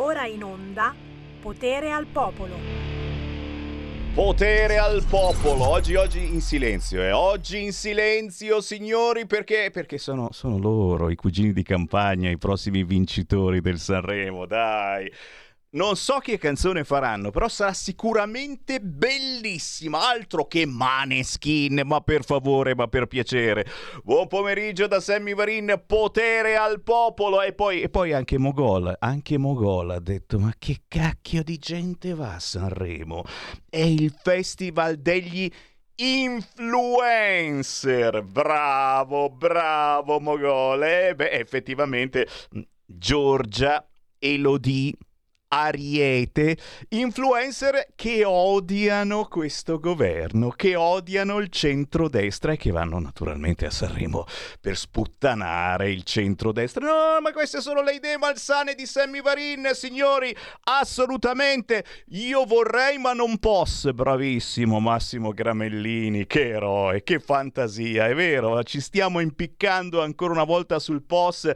Ora in onda Potere al Popolo. Potere al popolo, oggi, oggi in silenzio, eh. oggi in silenzio signori perché? Perché sono, sono loro, i cugini di campagna, i prossimi vincitori del Sanremo, dai. Non so che canzone faranno, però sarà sicuramente bellissima. Altro che Maneskin, ma per favore, ma per piacere. Buon pomeriggio da Sammy Varin, potere al popolo. E poi, e poi anche Mogol, anche Mogol ha detto: Ma che cacchio di gente va a Sanremo? È il festival degli influencer. Bravo, bravo Mogol. E beh, effettivamente, Giorgia, Elodie Ariete, influencer che odiano questo governo, che odiano il centrodestra e che vanno naturalmente a Sanremo per sputtanare il centrodestra. No, ma queste sono le idee malsane di Sammy Varin, signori, assolutamente. Io vorrei ma non posso. Bravissimo Massimo Gramellini, che eroe, che fantasia, è vero, ci stiamo impiccando ancora una volta sul POS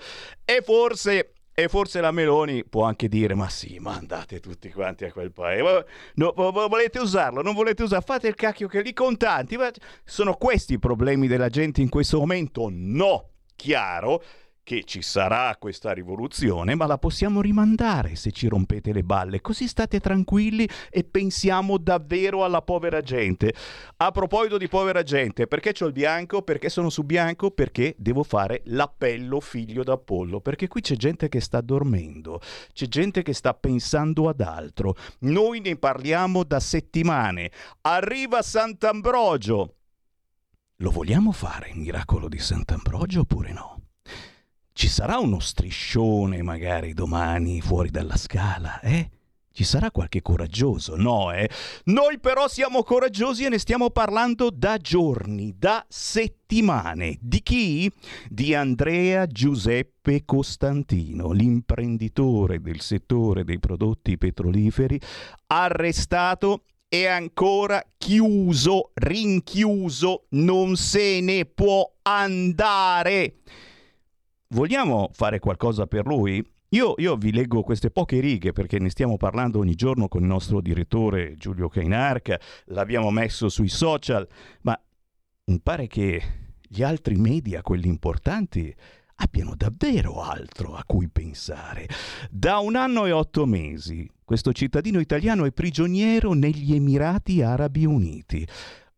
e forse e forse la Meloni può anche dire: Ma sì, ma andate tutti quanti a quel paese. No, volete usarlo? Non volete usarlo? Fate il cacchio che li contanti. Sono questi i problemi della gente in questo momento? No, chiaro che ci sarà questa rivoluzione, ma la possiamo rimandare se ci rompete le balle, così state tranquilli e pensiamo davvero alla povera gente. A proposito di povera gente, perché ho il bianco? Perché sono su bianco? Perché devo fare l'appello figlio d'Apollo, perché qui c'è gente che sta dormendo, c'è gente che sta pensando ad altro. Noi ne parliamo da settimane. Arriva Sant'Ambrogio. Lo vogliamo fare il miracolo di Sant'Ambrogio oppure no? Ci sarà uno striscione magari domani fuori dalla scala, eh? Ci sarà qualche coraggioso? No, eh? Noi però siamo coraggiosi e ne stiamo parlando da giorni, da settimane. Di chi? Di Andrea Giuseppe Costantino, l'imprenditore del settore dei prodotti petroliferi, arrestato e ancora chiuso, rinchiuso, non se ne può andare. Vogliamo fare qualcosa per lui? Io, io, vi leggo queste poche righe perché ne stiamo parlando ogni giorno con il nostro direttore Giulio Cainarca, l'abbiamo messo sui social, ma mi pare che gli altri media, quelli importanti, abbiano davvero altro a cui pensare. Da un anno e otto mesi questo cittadino italiano è prigioniero negli Emirati Arabi Uniti.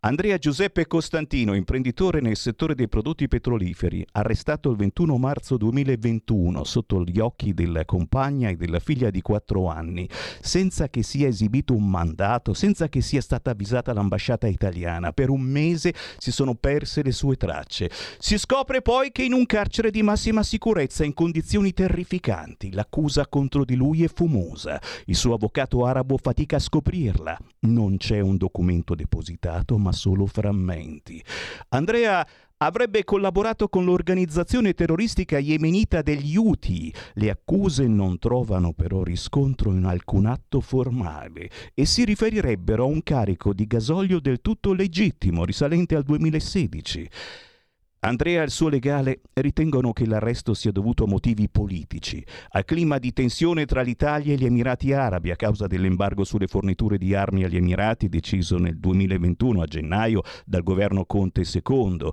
Andrea Giuseppe Costantino, imprenditore nel settore dei prodotti petroliferi, arrestato il 21 marzo 2021 sotto gli occhi della compagna e della figlia di 4 anni, senza che sia esibito un mandato, senza che sia stata avvisata l'ambasciata italiana. Per un mese si sono perse le sue tracce. Si scopre poi che in un carcere di massima sicurezza, in condizioni terrificanti, l'accusa contro di lui è fumosa. Il suo avvocato arabo fatica a scoprirla. Non c'è un documento depositato, ma solo frammenti. Andrea avrebbe collaborato con l'organizzazione terroristica yemenita degli Houthi. Le accuse non trovano però riscontro in alcun atto formale e si riferirebbero a un carico di gasolio del tutto legittimo risalente al 2016. Andrea e il suo legale ritengono che l'arresto sia dovuto a motivi politici, al clima di tensione tra l'Italia e gli Emirati Arabi a causa dell'embargo sulle forniture di armi agli Emirati deciso nel 2021 a gennaio dal governo Conte II.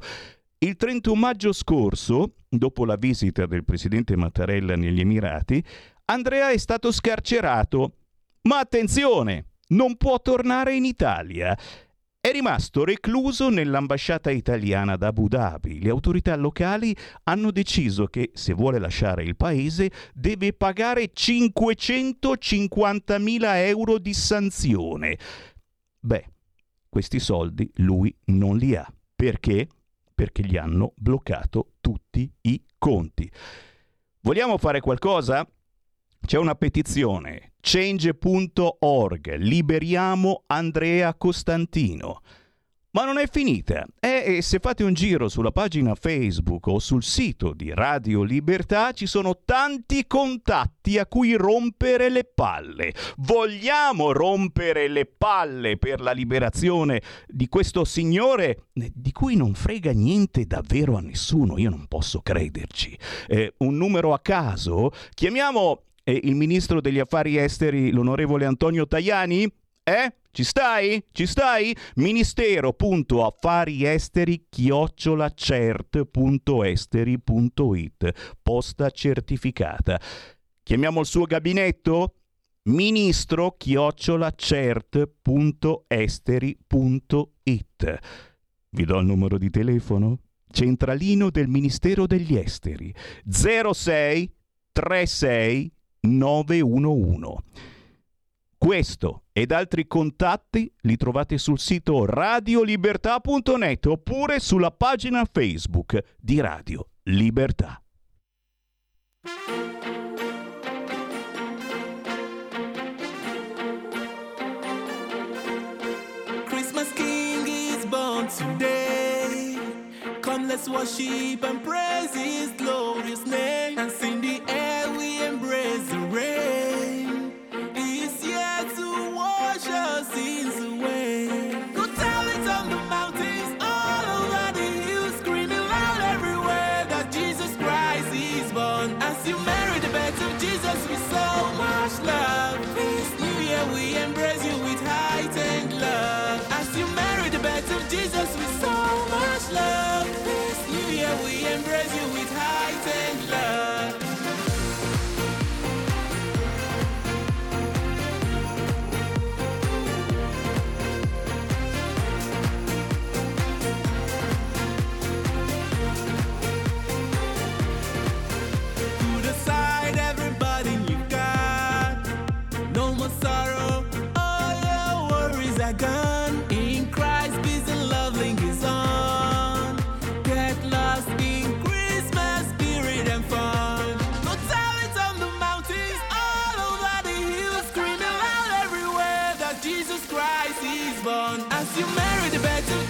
Il 31 maggio scorso, dopo la visita del presidente Mattarella negli Emirati, Andrea è stato scarcerato. Ma attenzione, non può tornare in Italia è rimasto recluso nell'ambasciata italiana ad Abu Dhabi. Le autorità locali hanno deciso che se vuole lasciare il paese deve pagare 550.000 euro di sanzione. Beh, questi soldi lui non li ha. Perché? Perché gli hanno bloccato tutti i conti. Vogliamo fare qualcosa? C'è una petizione, change.org, liberiamo Andrea Costantino. Ma non è finita. E se fate un giro sulla pagina Facebook o sul sito di Radio Libertà ci sono tanti contatti a cui rompere le palle. Vogliamo rompere le palle per la liberazione di questo signore di cui non frega niente davvero a nessuno. Io non posso crederci. Eh, un numero a caso? Chiamiamo E il ministro degli affari esteri, l'onorevole Antonio Tajani? Eh? Ci stai? Ci stai? Ministero.affariesteri chiocciolacert.esteri.it Posta certificata. Chiamiamo il suo gabinetto? Ministro chiocciolacert.esteri.it Vi do il numero di telefono? Centralino del Ministero degli Esteri 06 36 911. Questo ed altri contatti li trovate sul sito radiolibertà.net oppure sulla pagina Facebook di Radio Libertà. Christmas King is born today. Come, let's worship and praise His glorious name and sing born. As you marry the birth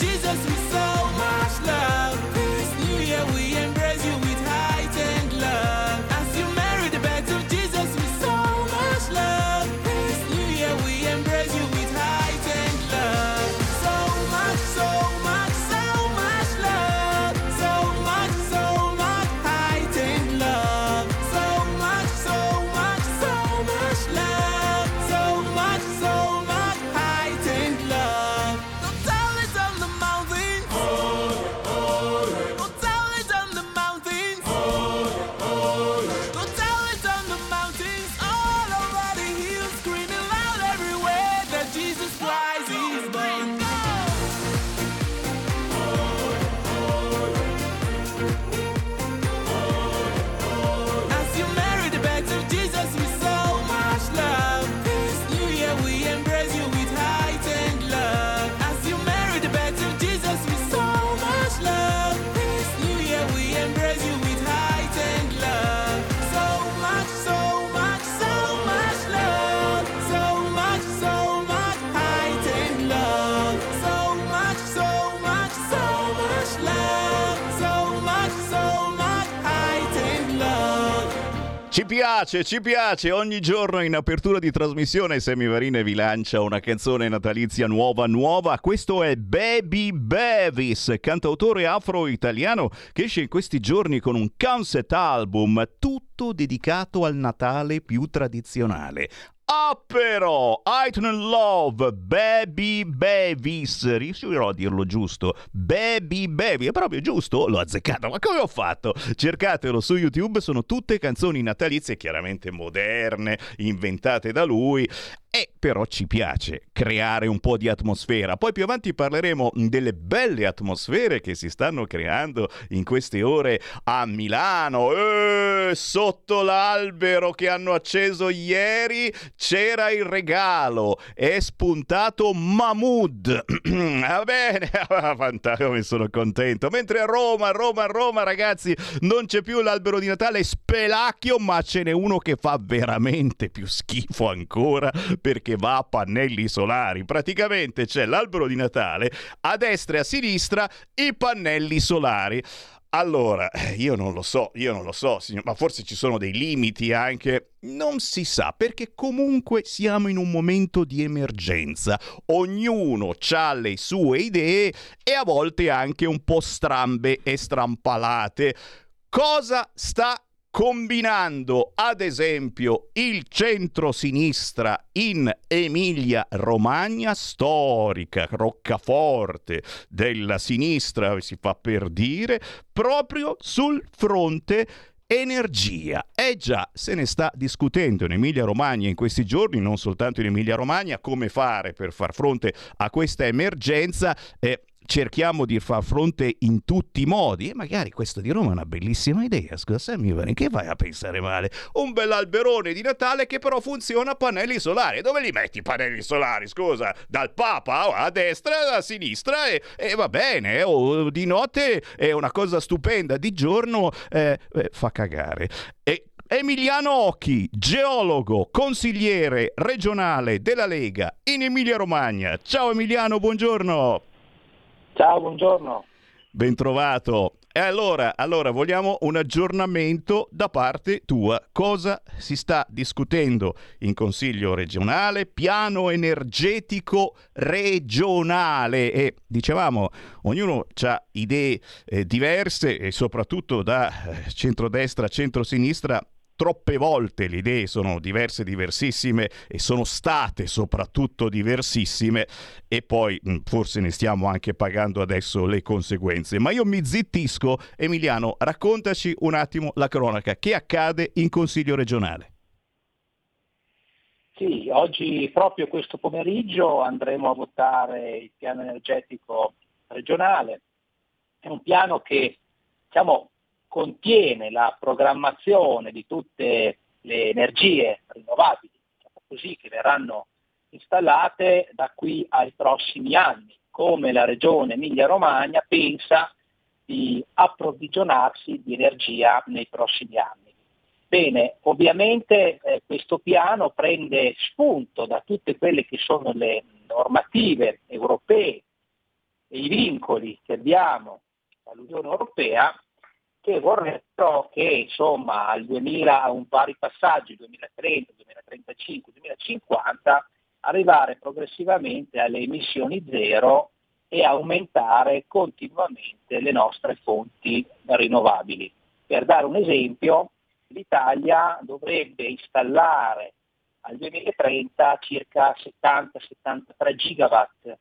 piace, ci piace. Ogni giorno in apertura di trasmissione Semivarine vi lancia una canzone natalizia nuova nuova. Questo è Baby Bevis, cantautore afro-italiano che esce in questi giorni con un concept album tutto dedicato al Natale più tradizionale. Ah però, Item Love, Baby Bevis, riuscirò a dirlo giusto, Baby Baby, è proprio giusto? L'ho azzeccato, ma come ho fatto? Cercatelo su YouTube, sono tutte canzoni natalizie, chiaramente moderne, inventate da lui, e però ci piace creare un po' di atmosfera. Poi più avanti parleremo delle belle atmosfere che si stanno creando in queste ore a Milano. Eh, sotto l'albero che hanno acceso ieri c'era il regalo. È spuntato Mahmood. Va bene, fantastico, come sono contento. Mentre a Roma, a Roma, a Roma, ragazzi, non c'è più l'albero di Natale spelacchio, ma ce n'è uno che fa veramente più schifo ancora perché va a pannelli solari. Praticamente c'è l'albero di Natale, a destra e a sinistra i pannelli solari. Allora, io non lo so, io non lo so, signor, ma forse ci sono dei limiti anche. Non si sa, perché comunque siamo in un momento di emergenza. Ognuno ha le sue idee e a volte anche un po' strambe e strampalate. Cosa sta combinando ad esempio il centro-sinistra in Emilia-Romagna, storica roccaforte della sinistra, si fa per dire, proprio sul fronte energia. Eh già, se ne sta discutendo in Emilia-Romagna in questi giorni, non soltanto in Emilia-Romagna, come fare per far fronte a questa emergenza. Eh, cerchiamo di far fronte in tutti i modi e magari questo di Roma è una bellissima idea scusa Sammy che vai a pensare male un bell'alberone di Natale che però funziona a pannelli solari dove li metti i pannelli solari scusa dal Papa a destra a sinistra e, e va bene oh, di notte è una cosa stupenda di giorno eh, eh, fa cagare e Emiliano Occhi, geologo, consigliere regionale della Lega in Emilia Romagna. Ciao Emiliano, buongiorno. Ciao, buongiorno. Bentrovato. E allora, allora, vogliamo un aggiornamento da parte tua. Cosa si sta discutendo in Consiglio regionale? Piano energetico regionale. E dicevamo, ognuno ha idee eh, diverse e soprattutto da eh, centrodestra a centrosinistra troppe volte le idee sono diverse, diversissime e sono state soprattutto diversissime e poi mh, forse ne stiamo anche pagando adesso le conseguenze. Ma io mi zittisco, Emiliano, raccontaci un attimo la cronaca. Che accade in Consiglio regionale? Sì, oggi proprio questo pomeriggio andremo a votare il piano energetico regionale. È un piano che diciamo, contiene la programmazione di tutte le energie rinnovabili, così, che verranno installate da qui ai prossimi anni, come la regione Emilia-Romagna pensa di approvvigionarsi di energia nei prossimi anni. Bene, ovviamente eh, questo piano prende spunto da tutte quelle che sono le normative europee e i vincoli che abbiamo dall'Unione Europea che vorrebbero che insomma al 2000, a un pari passaggio, 2030, 2035, 2050, arrivare progressivamente alle emissioni zero e aumentare continuamente le nostre fonti rinnovabili. Per dare un esempio, l'Italia dovrebbe installare al 2030 circa 70-73 gigawatt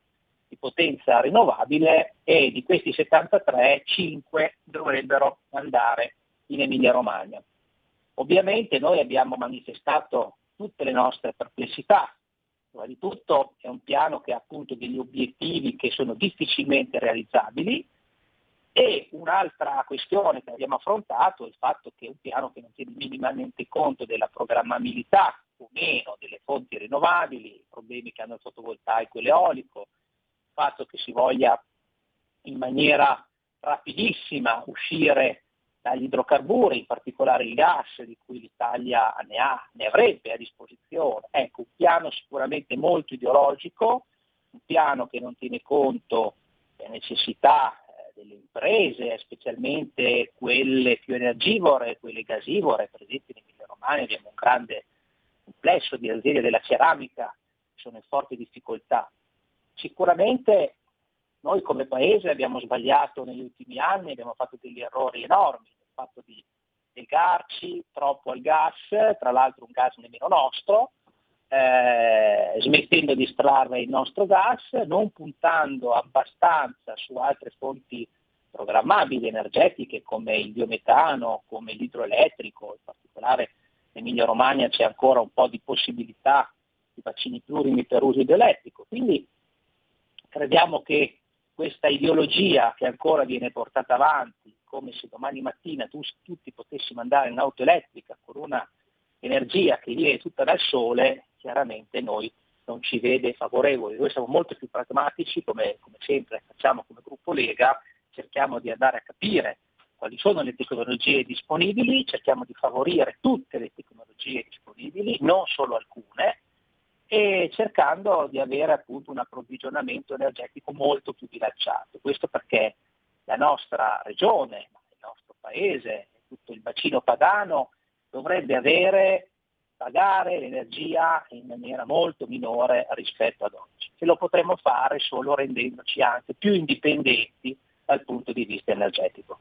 di potenza rinnovabile e di questi 73, 5 dovrebbero andare in Emilia Romagna. Ovviamente noi abbiamo manifestato tutte le nostre perplessità, prima di tutto è un piano che ha appunto degli obiettivi che sono difficilmente realizzabili e un'altra questione che abbiamo affrontato è il fatto che è un piano che non tiene minimamente conto della programmabilità o meno delle fonti rinnovabili, i problemi che hanno il fotovoltaico e l'eolico, fatto che si voglia in maniera rapidissima uscire dagli idrocarburi, in particolare il gas di cui l'Italia ne, ha, ne avrebbe a disposizione. Ecco, un piano sicuramente molto ideologico, un piano che non tiene conto delle necessità eh, delle imprese, specialmente quelle più energivore, quelle gasivore, per esempio in Emilia Romagna abbiamo un grande complesso di aziende della ceramica che sono in forte difficoltà. Sicuramente noi come Paese abbiamo sbagliato negli ultimi anni, abbiamo fatto degli errori enormi, il fatto di legarci troppo al gas, tra l'altro un gas nemmeno nostro, eh, smettendo di estrarre il nostro gas, non puntando abbastanza su altre fonti programmabili energetiche come il biometano, come l'idroelettrico, in particolare in Emilia Romagna c'è ancora un po' di possibilità di vaccini plurimi per uso idroelettrico. Quindi crediamo che questa ideologia che ancora viene portata avanti, come se domani mattina tu, tutti potessimo andare in auto elettrica con una energia che viene tutta dal sole, chiaramente noi non ci vede favorevoli. Noi siamo molto più pragmatici, come, come sempre facciamo come gruppo Lega, cerchiamo di andare a capire quali sono le tecnologie disponibili, cerchiamo di favorire tutte le tecnologie disponibili, non solo alcune, e cercando di avere appunto un approvvigionamento energetico molto più bilanciato. Questo perché la nostra regione, il nostro paese, tutto il bacino padano dovrebbe avere, pagare l'energia in maniera molto minore rispetto ad oggi. E lo potremo fare solo rendendoci anche più indipendenti dal punto di vista energetico.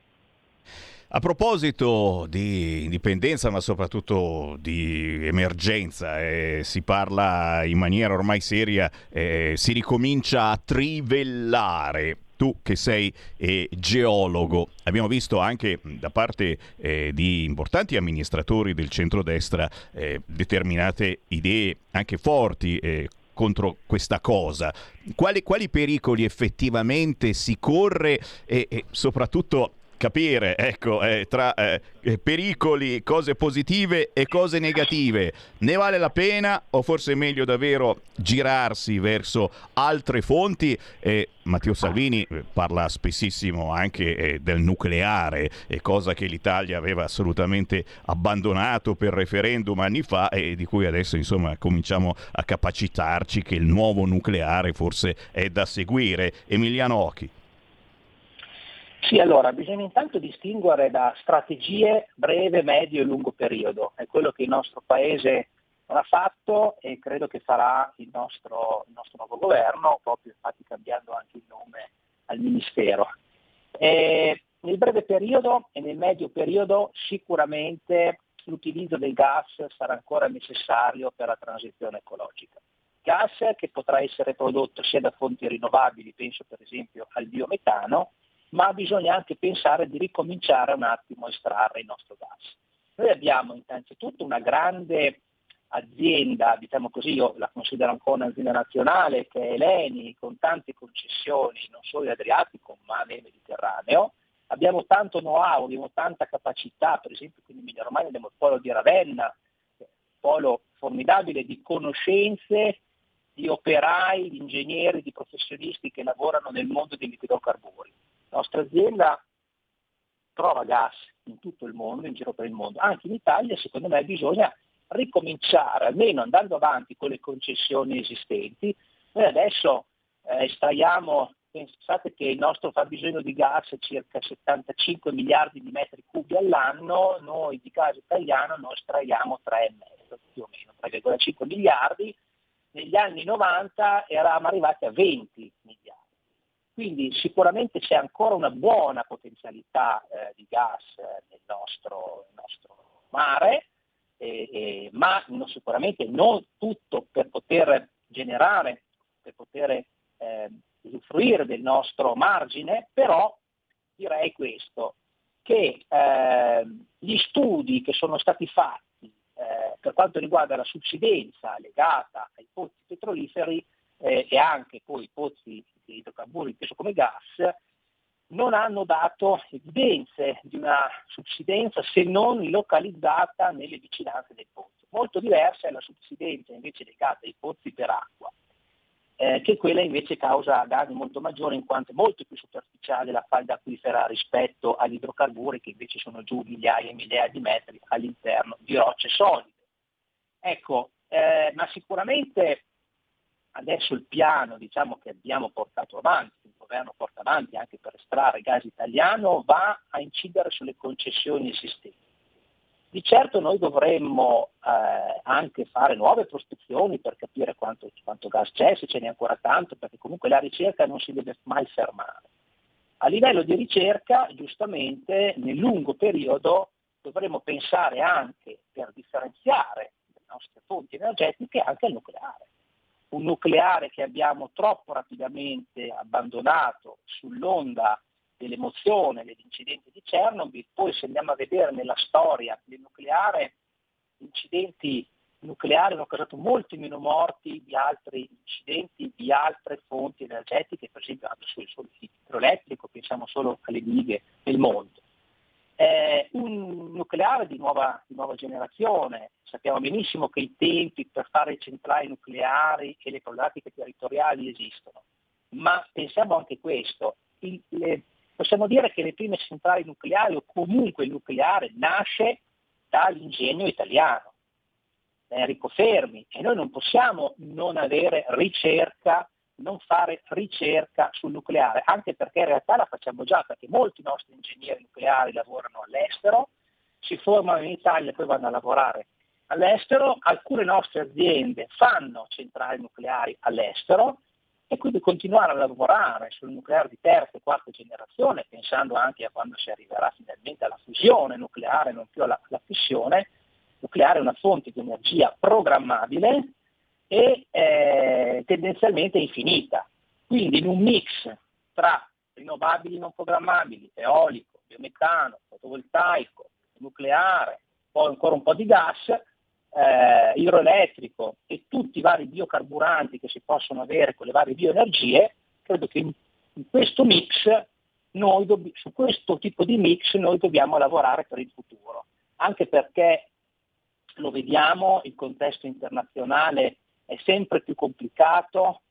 A proposito di indipendenza, ma soprattutto di emergenza, eh, si parla in maniera ormai seria, eh, si ricomincia a trivellare tu che sei eh, geologo, abbiamo visto anche da parte eh, di importanti amministratori del centrodestra eh, determinate idee anche forti eh, contro questa cosa. Quali, quali, pericoli effettivamente si corre e, e soprattutto capire ecco, eh, tra eh, pericoli, cose positive e cose negative. Ne vale la pena o forse è meglio davvero girarsi verso altre fonti? Eh, Matteo Salvini eh, parla spessissimo anche eh, del nucleare, cosa che l'Italia aveva assolutamente abbandonato per referendum anni fa e di cui adesso insomma cominciamo a capacitarci che il nuovo nucleare forse è da seguire. Emiliano Occhi. Sì, allora bisogna intanto distinguere da strategie breve, medio e lungo periodo. È quello che il nostro Paese non ha fatto e credo che farà il nostro, il nostro nuovo governo, proprio infatti cambiando anche il nome al Ministero. E nel breve periodo e nel medio periodo sicuramente l'utilizzo del gas sarà ancora necessario per la transizione ecologica. Gas che potrà essere prodotto sia da fonti rinnovabili, penso per esempio al biometano, ma bisogna anche pensare di ricominciare un attimo a estrarre il nostro gas. Noi abbiamo innanzitutto una grande azienda, diciamo così, io la considero ancora un'azienda nazionale, che è Eleni, con tante concessioni, non solo in Adriatico, ma nel Mediterraneo. Abbiamo tanto know-how, abbiamo tanta capacità, per esempio qui in Emilia Romagna abbiamo il polo di Ravenna, un polo formidabile di conoscenze, di operai, di ingegneri, di professionisti che lavorano nel mondo degli idrocarburi. La nostra azienda trova gas in tutto il mondo, in giro per il mondo. Anche in Italia, secondo me, bisogna ricominciare, almeno andando avanti con le concessioni esistenti. Noi adesso eh, estraiamo, pensate che il nostro fabbisogno di gas è circa 75 miliardi di metri cubi all'anno, noi di gas italiano noi estraiamo 3,5 più o meno, 3,5 miliardi. Negli anni 90 eravamo arrivati a 20 miliardi. Quindi sicuramente c'è ancora una buona potenzialità eh, di gas eh, nel, nostro, nel, nostro, mare, eh, eh, ma no, sicuramente non tutto per poter generare, per poter eh, usufruire del nostro margine, però direi questo, che ehm, gli studi che sono stati fatti eh, per quanto riguarda la subsidenza legata ai pozzi petroliferi eh, e anche poi pozzi di idrocarburi inteso come gas, non hanno dato evidenze di una subsidenza se non localizzata nelle vicinanze del pozzo. Molto diversa è la subsidenza invece legata ai pozzi per acqua, eh, che quella invece causa danni molto maggiori in quanto è molto più superficiale la falda acquifera rispetto agli idrocarburi che invece sono giù migliaia e migliaia di metri all'interno di rocce solide. Ecco, eh, ma sicuramente adesso il piano diciamo, che abbiamo portato avanti, il governo porta avanti anche per estrarre gas italiano, va a incidere sulle concessioni esistenti. Di certo noi dovremmo eh, anche fare nuove prospezioni per capire quanto, quanto gas c'è, se ce n'è ancora tanto, perché comunque la ricerca non si deve mai fermare. A livello di ricerca, giustamente, nel lungo periodo dovremmo pensare anche, per differenziare le nostre fonti energetiche, anche al nucleare un nucleare che abbiamo troppo rapidamente abbandonato sull'onda dell'emozione dell'incidente di Chernobyl, poi se andiamo a vedere nella storia del nucleare, gli incidenti nucleari hanno causato molti meno morti di altri incidenti di altre fonti energetiche, per esempio anche sul, sul idroelettrico, pensiamo solo alle dighe del mondo. Eh, un nucleare di nuova, di nuova, generazione, sappiamo benissimo che i tempi per fare centrali nucleari e le problematiche territoriali esistono, ma pensiamo anche questo, il, le, possiamo dire che le prime centrali nucleari o comunque il nucleare nasce dall'ingegno italiano, Enrico Fermi, e noi non possiamo non avere ricerca non fare ricerca sul nucleare, anche perché in realtà la facciamo già, perché molti nostri ingegneri nucleari lavorano all'estero, si formano in Italia e poi vanno a lavorare all'estero, alcune nostre aziende fanno centrali nucleari all'estero e quindi continuare a lavorare sul nucleare di terza e quarta generazione, pensando anche a quando si arriverà finalmente alla fusione nucleare, non più alla, alla fissione, nucleare è una fonte di energia programmabile e eh, tendenzialmente infinita. Quindi in un mix tra rinnovabili non programmabili, eolico, biometano, fotovoltaico, nucleare, poi ancora un po' di gas, eh, idroelettrico e tutti i vari biocarburanti che si possono avere con le varie bioenergie, credo che in, in questo mix, dobb- su questo tipo di mix noi dobbiamo lavorare per il futuro, anche perché lo vediamo, il contesto internazionale è sempre più complicato,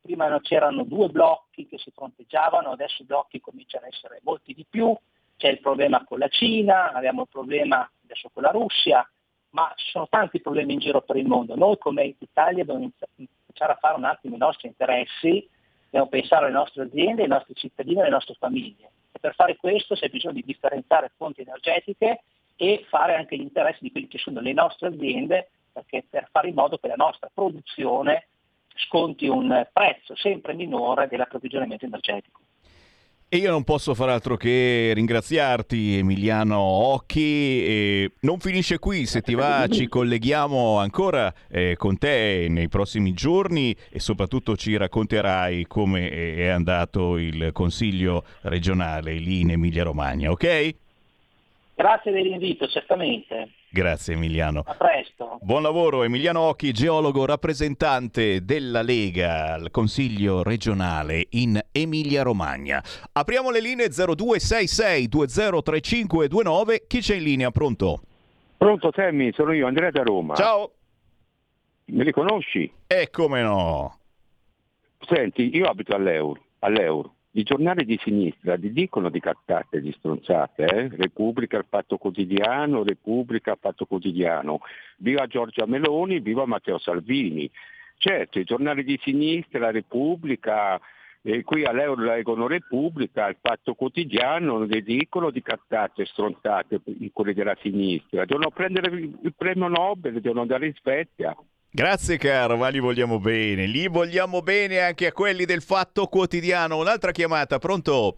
prima c'erano due blocchi che si fronteggiavano, adesso i blocchi cominciano a essere molti di più, c'è il problema con la Cina, abbiamo il problema adesso con la Russia, ma ci sono tanti problemi in giro per il mondo. Noi come Italia dobbiamo iniziare a fare un attimo i nostri interessi, dobbiamo pensare alle nostre aziende, ai nostri cittadini alle nostre famiglie. E per fare questo c'è bisogno di differenziare fonti energetiche e fare anche gli interessi di quelli che sono le nostre aziende, perché per fare in modo che la nostra produzione sconti un prezzo sempre minore dell'approvvigionamento energetico. E io non posso far altro che ringraziarti Emiliano Occhi e non finisce qui, se ti va ci colleghiamo ancora eh, con te nei prossimi giorni e soprattutto ci racconterai come è andato il Consiglio regionale lì in Emilia Romagna, ok? Grazie dell'invito, certamente. Grazie Emiliano. A presto. Buon lavoro Emiliano Occhi, geologo rappresentante della Lega al Consiglio regionale in Emilia Romagna. Apriamo le linee 0266 203529. Chi c'è in linea? Pronto? Pronto Sammy, sono io, Andrea da Roma. Ciao. Mi riconosci? E come no? Senti, io abito all'Euro, all'Euro. I giornali di sinistra ti dicono di cazzate, di stronzate, eh? Repubblica, il Fatto Quotidiano, Repubblica, il Fatto Quotidiano. Viva Giorgia Meloni, viva Matteo Salvini. Certo, i giornali di sinistra, la Repubblica, eh, qui all'Euro leggono Repubblica, il Fatto Quotidiano, ne dicono di cazzate, stronzate, quelli della sinistra. Devono prendere il premio Nobel, devono andare in Svezia. Grazie caro, ma li vogliamo bene, li vogliamo bene anche a quelli del Fatto Quotidiano. Un'altra chiamata, pronto?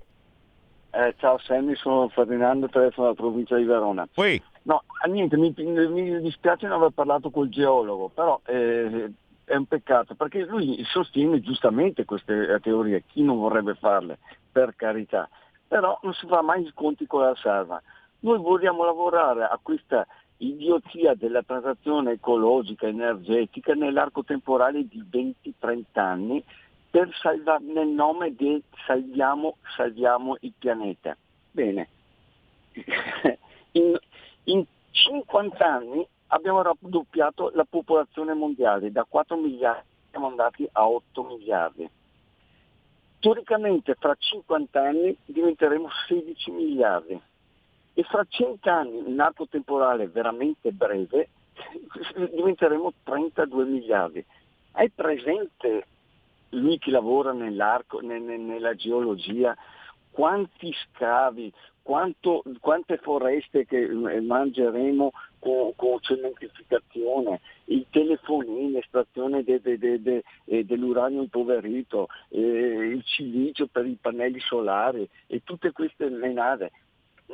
Eh, ciao Sammy, sono Ferdinando, telefono dalla provincia di Verona. Poi? No, niente, mi, mi, dispiace non aver parlato col geologo, però eh, è un peccato perché lui sostiene giustamente queste teorie, chi non vorrebbe farle, per carità, però non si fa mai i conti con la salva. Noi vogliamo lavorare a questa idiozia della transazione ecologica energetica nell'arco temporale di 20-30 anni salva- nel nome di salviamo, salviamo il pianeta. Bene, in, in 50 anni abbiamo raddoppiato la popolazione mondiale, da 4 miliardi siamo andati a 8 miliardi. Teoricamente fra 50 anni diventeremo 16 miliardi e fra cent'anni, in arco temporale veramente breve, diventeremo 32 miliardi. Hai presente lui che lavora nell'arco, nella geologia, quanti scavi, quanto, quante foreste che eh, mangeremo con, con cementificazione, i telefonini, estrazione de, de, de, eh, dell'uranio impoverito, eh, il silicio per i pannelli solari e tutte queste menate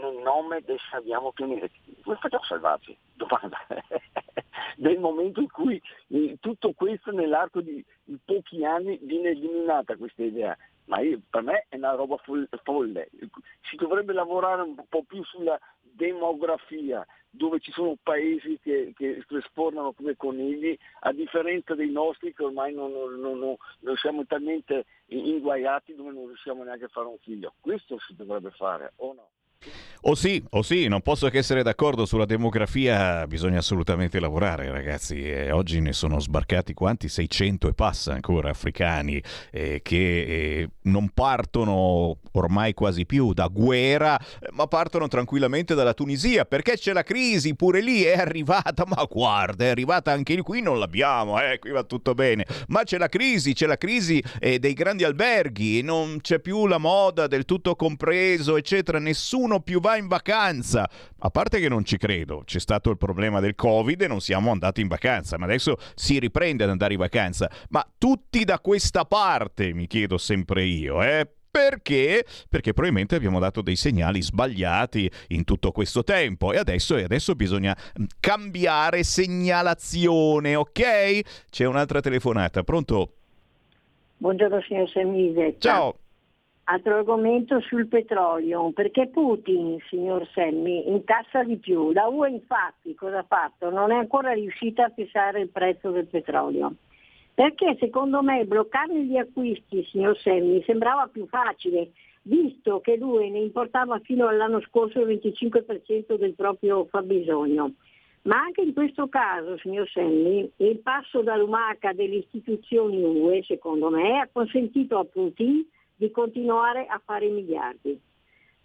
nel nome del salviamo pianeta. Come facciamo a salvarci? Domanda. Nel momento in cui eh, tutto questo nell'arco di, pochi anni viene eliminata questa idea. Ma io, per me è una roba folle. Si dovrebbe lavorare un po' più sulla demografia, dove ci sono paesi che, che esportano come conigli, a differenza dei nostri che ormai non, non, non, non, siamo talmente inguaiati dove non riusciamo neanche a fare un figlio. Questo si dovrebbe fare, o no? O oh sì, o sì, non posso che essere d'accordo sulla demografia, bisogna assolutamente lavorare ragazzi, eh, oggi ne sono sbarcati quanti? 600 e passa ancora africani eh, che eh, non partono ormai quasi più da guerra, ma partono tranquillamente dalla Tunisia perché c'è la crisi, pure lì è arrivata, ma guarda, è arrivata anche qui, non l'abbiamo, eh, qui va tutto bene, ma c'è la crisi, c'è la crisi eh, dei grandi alberghi, non c'è più la moda del tutto compreso, eccetera, nessuno nessuno più va in vacanza. A parte che non ci credo, c'è stato il problema del Covid e non siamo andati in vacanza, ma adesso si riprende ad andare in vacanza. Ma tutti da questa parte, mi chiedo sempre io, eh? Perché? Perché probabilmente abbiamo dato dei segnali sbagliati in tutto questo tempo e adesso, e adesso bisogna mm, cambiare segnalazione, ok? C'è un'altra telefonata, pronto? Buongiorno signor Semmise. Ciao. Altro argomento sul petrolio, perché Putin, signor Semmi, incassa di più. La UE infatti cosa ha fatto? Non è ancora riuscita a fissare il prezzo del petrolio. Perché secondo me bloccare gli acquisti, signor Semmi, sembrava più facile, visto che lui ne importava fino all'anno scorso il 25% del proprio fabbisogno. Ma anche in questo caso, signor Semmi, il passo da lumaca delle istituzioni UE, secondo me, ha consentito a Putin di continuare a fare i miliardi.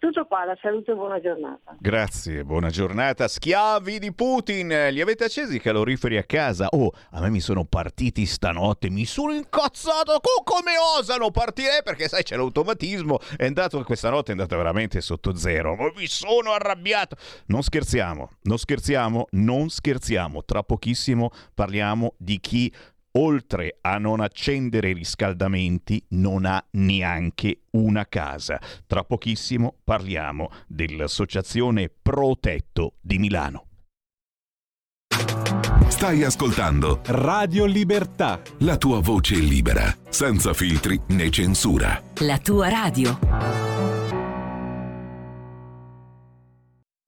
Tutto qua, la saluto e buona giornata. Grazie, buona giornata. Schiavi di Putin, li avete accesi i caloriferi a casa? Oh, a me mi sono partiti stanotte, mi sono incazzato. Co- come osano partire? Perché sai, c'è l'automatismo. È andato, questa notte è andata veramente sotto zero. Ma mi sono arrabbiato. Non scherziamo, non scherziamo, non scherziamo. Tra pochissimo parliamo di chi oltre a non accendere i riscaldamenti, non ha neanche una casa. Tra pochissimo parliamo dell'Associazione Protetto di Milano. Stai ascoltando Radio Libertà. la tua voce libera, senza filtri né censura. La tua radio.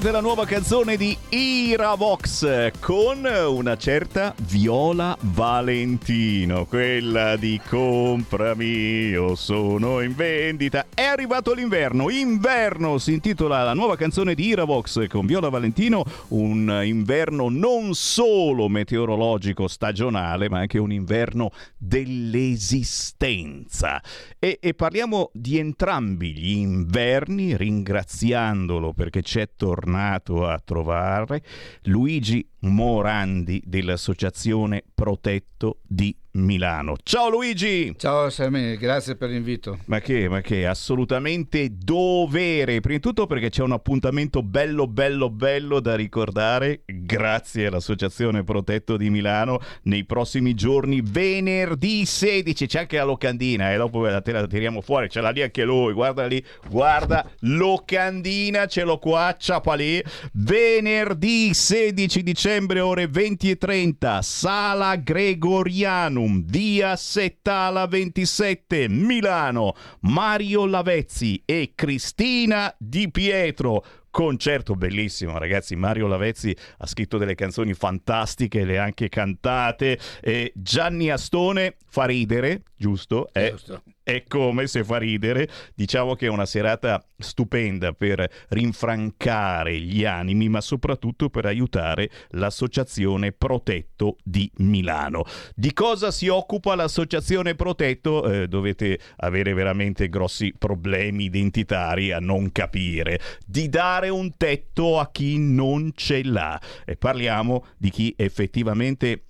Uscita la nuova canzone di Iravox con una certa Viola Valentino, quella di Comprami, io sono in vendita. Arrivato l'inverno, inverno si intitola la nuova canzone di Iravox con Viola Valentino, un inverno non solo meteorologico stagionale, ma anche un inverno dell'esistenza. E, e parliamo di entrambi gli inverni, ringraziandolo perché c'è tornato a trovare Luigi Morandi dell'Associazione Protetto di Milano. Ciao Luigi! Ciao Sammy, grazie per l'invito. Ma che, ma che, assolutamente dovere. Prima di tutto perché c'è un appuntamento bello, bello, bello da ricordare, grazie all'Associazione Protetto di Milano, nei prossimi giorni, venerdì 16, c'è anche la locandina, e dopo la, te la tiriamo fuori, ce l'ha lì anche lui, guarda lì, guarda, locandina, ce l'ho qua, ciapa lì, venerdì 16 dicembre, ore 20 e 30, Gregorianum, via Settala 27, Milano, Mario Lavezzi e Cristina Di Pietro. Concerto bellissimo, ragazzi. Mario Lavezzi ha scritto delle canzoni fantastiche, le ha anche cantate. E Gianni Astone fa ridere, giusto? È, Giusto. È come se fa ridere. Diciamo che è una serata stupenda per rinfrancare gli animi, ma soprattutto per aiutare l'associazione Protetto di Milano. Di cosa si occupa l'associazione Protetto? Eh, dovete avere veramente grossi problemi identitari a non capire. Di dare un tetto a chi non ce l'ha. E parliamo di chi effettivamente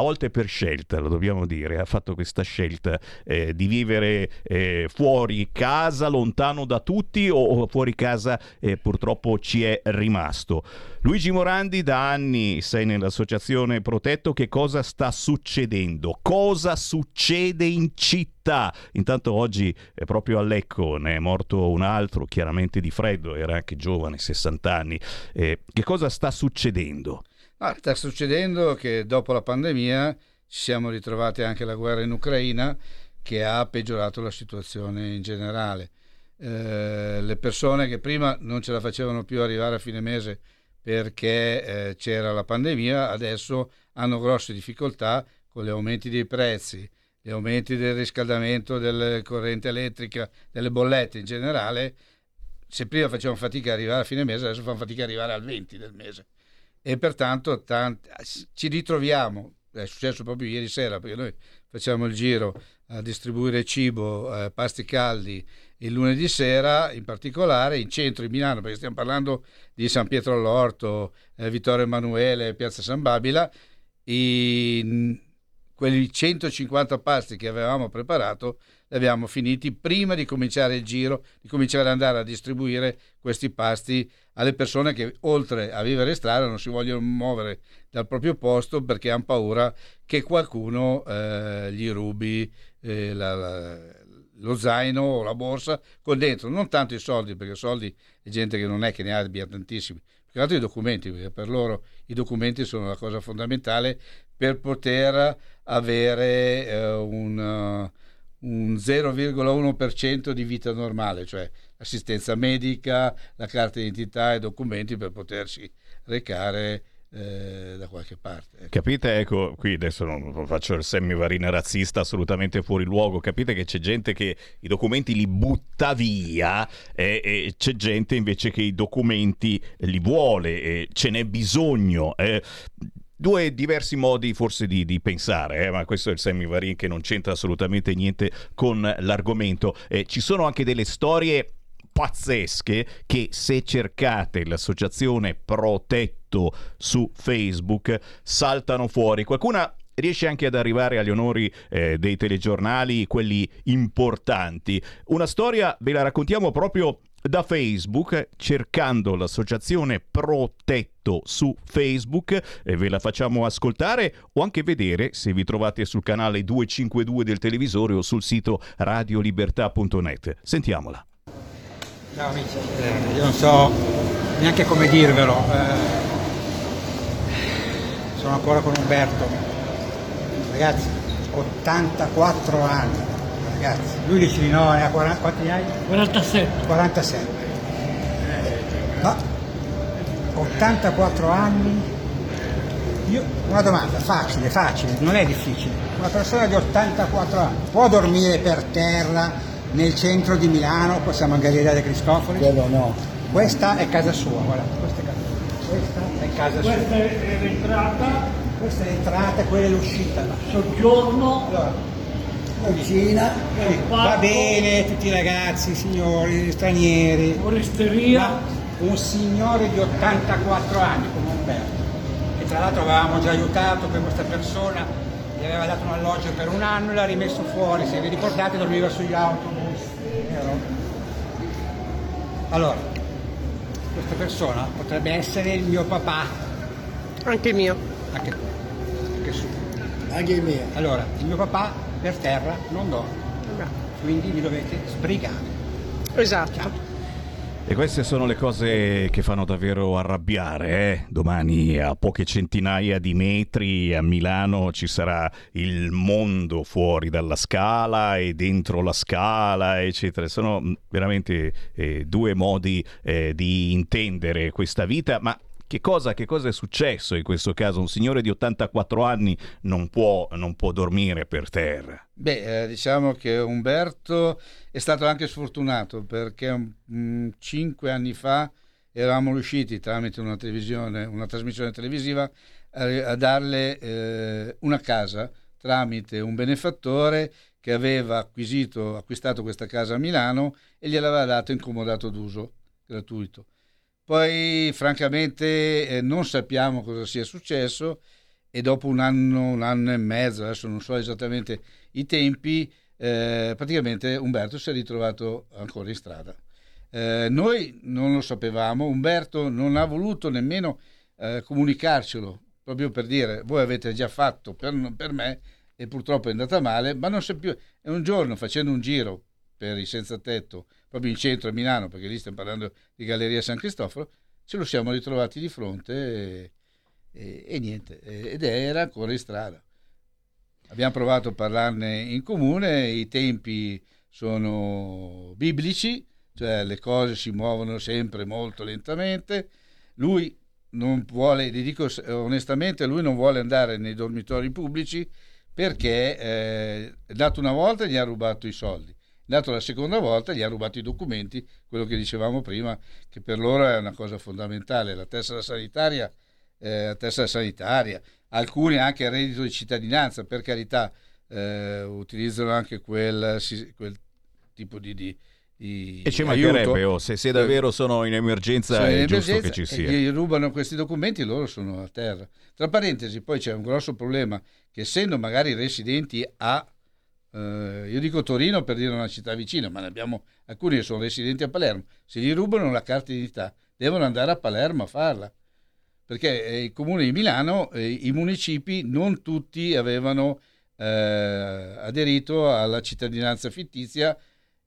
a volte per scelta, lo dobbiamo dire, ha fatto questa scelta eh, di vivere eh, fuori casa, lontano da tutti o, fuori casa eh, purtroppo ci è rimasto. Luigi Morandi, da anni sei nell'associazione Protetto, che cosa sta succedendo? Cosa succede in città? Intanto oggi è proprio a Lecco ne è morto un altro, chiaramente di freddo, era anche giovane, 60 anni. Eh, che cosa sta succedendo? Ah, sta succedendo che dopo la pandemia ci siamo ritrovati anche la guerra in Ucraina che ha peggiorato la situazione in generale. Eh, le persone che prima non ce la facevano più arrivare a fine mese perché eh, c'era la pandemia, adesso hanno grosse difficoltà con gli aumenti dei prezzi, gli aumenti del riscaldamento, della corrente elettrica, delle bollette in generale. Se prima facevano fatica ad arrivare a fine mese, adesso fanno fatica ad arrivare al 20 del mese e pertanto tanti, ci ritroviamo, è successo proprio ieri sera perché noi facciamo il giro a distribuire cibo, eh, pasti caldi il lunedì sera, in particolare in centro di Milano, perché stiamo parlando di San Pietro all'Orto, eh, Vittorio Emanuele, Piazza San Babila, in quelli 150 pasti che avevamo preparato li abbiamo finiti prima di cominciare il giro, di cominciare ad andare a distribuire questi pasti alle persone che oltre a vivere in strada non si vogliono muovere dal proprio posto perché hanno paura che qualcuno eh, gli rubi eh, la, la, lo zaino o la borsa con dentro, non tanto i soldi, perché soldi è gente che non è che ne abbia tantissimi, più che altro i documenti, perché per loro i documenti sono la cosa fondamentale per poter avere eh, un, un 0,1% di vita normale, cioè assistenza medica, la carta d'identità e documenti per potersi recare eh, da qualche parte. Ecco. Capite? Ecco, qui adesso non faccio il semivarina razzista assolutamente fuori luogo. Capite che c'è gente che i documenti li butta via e, e c'è gente invece che i documenti li vuole e ce n'è bisogno. Eh, due diversi modi forse di, di pensare, eh, ma questo è il semivarin che non c'entra assolutamente niente con l'argomento. Eh, ci sono anche delle storie pazzesche che se cercate l'associazione Protetto su Facebook saltano fuori. Qualcuna riesce anche ad arrivare agli onori eh, dei telegiornali, quelli importanti. Una storia ve la raccontiamo proprio da Facebook cercando l'associazione Protetto su Facebook e ve la facciamo ascoltare o anche vedere se vi trovate sul canale 252 del televisore o sul sito radiolibertà.net. Sentiamola. Ciao amici, eh, io non so neanche come dirvelo, eh, sono ancora con Umberto, ragazzi, 84 anni, ragazzi, lui dice di no, ne ha 40, quanti hai? 47. 47. No, 84 anni, io, una domanda, facile, facile, non è difficile, una persona di 84 anni può dormire per terra nel centro di Milano, possiamo a Galleria De Cristofori? Quello no. Questa è casa sua, guarda, questa è casa sua. Questa è casa sua. Questa è l'entrata, Questa è l'entrata e quella è l'uscita. soggiorno, Allora, cucina, va bene, tutti i ragazzi, signori, stranieri. foresteria. Un signore di 84 anni come Umberto, che tra l'altro avevamo già aiutato per questa persona, gli aveva dato un alloggio per un anno e l'ha rimesso fuori, se vi ricordate dormiva sugli autobus. vero? Allora, questa persona potrebbe essere il mio papà. Anche mio. Anche, anche suo. Anche il mio. Allora, il mio papà per terra non dorme, quindi vi dovete sbrigare. Esatto. E queste sono le cose che fanno davvero arrabbiare. Eh? Domani a poche centinaia di metri a Milano ci sarà il mondo fuori dalla scala e dentro la scala, eccetera. Sono mh, veramente eh, due modi eh, di intendere questa vita, ma che cosa, che cosa è successo in questo caso? Un signore di 84 anni non può, non può dormire per terra. Beh, eh, diciamo che Umberto è stato anche sfortunato perché mm, cinque anni fa eravamo riusciti tramite una una trasmissione televisiva a, a darle eh, una casa tramite un benefattore che aveva acquisito, acquistato questa casa a Milano e gliel'aveva dato in comodato d'uso gratuito. Poi francamente eh, non sappiamo cosa sia successo e dopo un anno, un anno e mezzo, adesso non so esattamente i tempi, eh, praticamente Umberto si è ritrovato ancora in strada. Eh, noi non lo sapevamo, Umberto non ha voluto nemmeno eh, comunicarcelo, proprio per dire voi avete già fatto per, per me e purtroppo è andata male, ma non sa più. E un giorno facendo un giro per i senza tetto, proprio in centro a Milano, perché lì stiamo parlando di Galleria San Cristoforo, ce lo siamo ritrovati di fronte e, e- e niente, ed era ancora in strada. Abbiamo provato a parlarne in comune, i tempi sono biblici, cioè le cose si muovono sempre molto lentamente. Lui non vuole, vi dico onestamente, lui non vuole andare nei dormitori pubblici perché eh, dato una volta gli ha rubato i soldi. È dato la seconda volta gli ha rubato i documenti, quello che dicevamo prima, che per loro è una cosa fondamentale, la tessera sanitaria, eh, la tessera sanitaria, alcuni anche il reddito di cittadinanza, per carità, eh, utilizzano anche quel, quel tipo di, di- E ci mancherebbe, oh, se, se davvero sono in emergenza in è giusto emergenza che ci sia. gli rubano questi documenti loro sono a terra. Tra parentesi, poi c'è un grosso problema che essendo magari residenti a, eh, io dico Torino per dire una città vicina, ma ne abbiamo alcuni che sono residenti a Palermo, se gli rubano la carta d'identità devono andare a Palermo a farla. Perché eh, il comune di Milano, eh, i municipi, non tutti avevano eh, aderito alla cittadinanza fittizia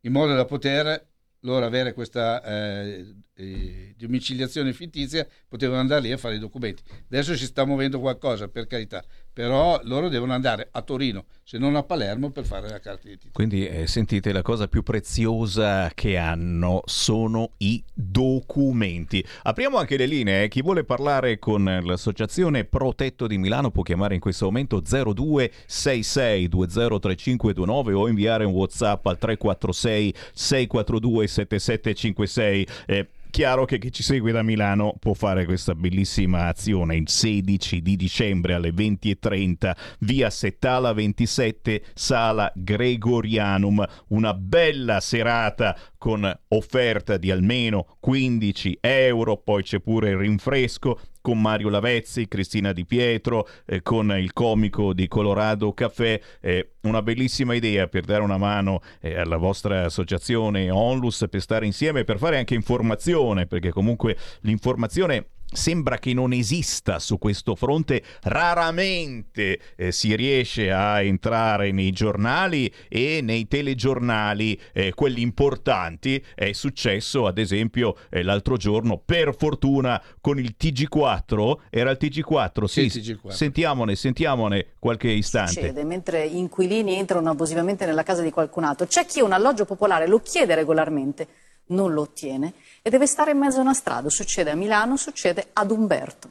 in modo da poter loro avere questa eh, eh, domiciliazione fittizia, potevano andare lì a fare i documenti. Adesso si sta muovendo qualcosa, per carità, però loro devono andare a Torino, se non a Palermo, per fare la carta di Quindi eh, sentite, la cosa più preziosa che hanno sono i documenti. Apriamo anche le linee, chi vuole parlare con l'associazione Protetto di Milano può chiamare in questo momento 0266 203529 o inviare un WhatsApp al 346 642 7756. Eh, chiaro che chi ci segue da Milano può fare questa bellissima azione. Il 16 di dicembre alle 20.30 via Settala 27 sala Gregorianum. Una bella serata con offerta di almeno 15 euro poi c'è pure il rinfresco con Mario Lavezzi, Cristina Di Pietro, eh, con il comico di Colorado Caffè. Eh, una bellissima idea per dare una mano eh, alla vostra associazione Onlus, per stare insieme, per fare anche informazione, perché comunque l'informazione sembra che non esista su questo fronte, raramente eh, si riesce a entrare nei giornali e nei telegiornali, eh, quelli importanti. È successo ad esempio eh, l'altro giorno, per fortuna, con il TG4, era il TG4, sì, Sì, TG4. sentiamone, sentiamone qualche istante. succede mentre inquilini entrano abusivamente nella casa di qualcun altro. C'è chi un alloggio popolare lo chiede regolarmente, non lo ottiene e deve stare in mezzo a una strada. Succede a Milano, succede ad Umberto.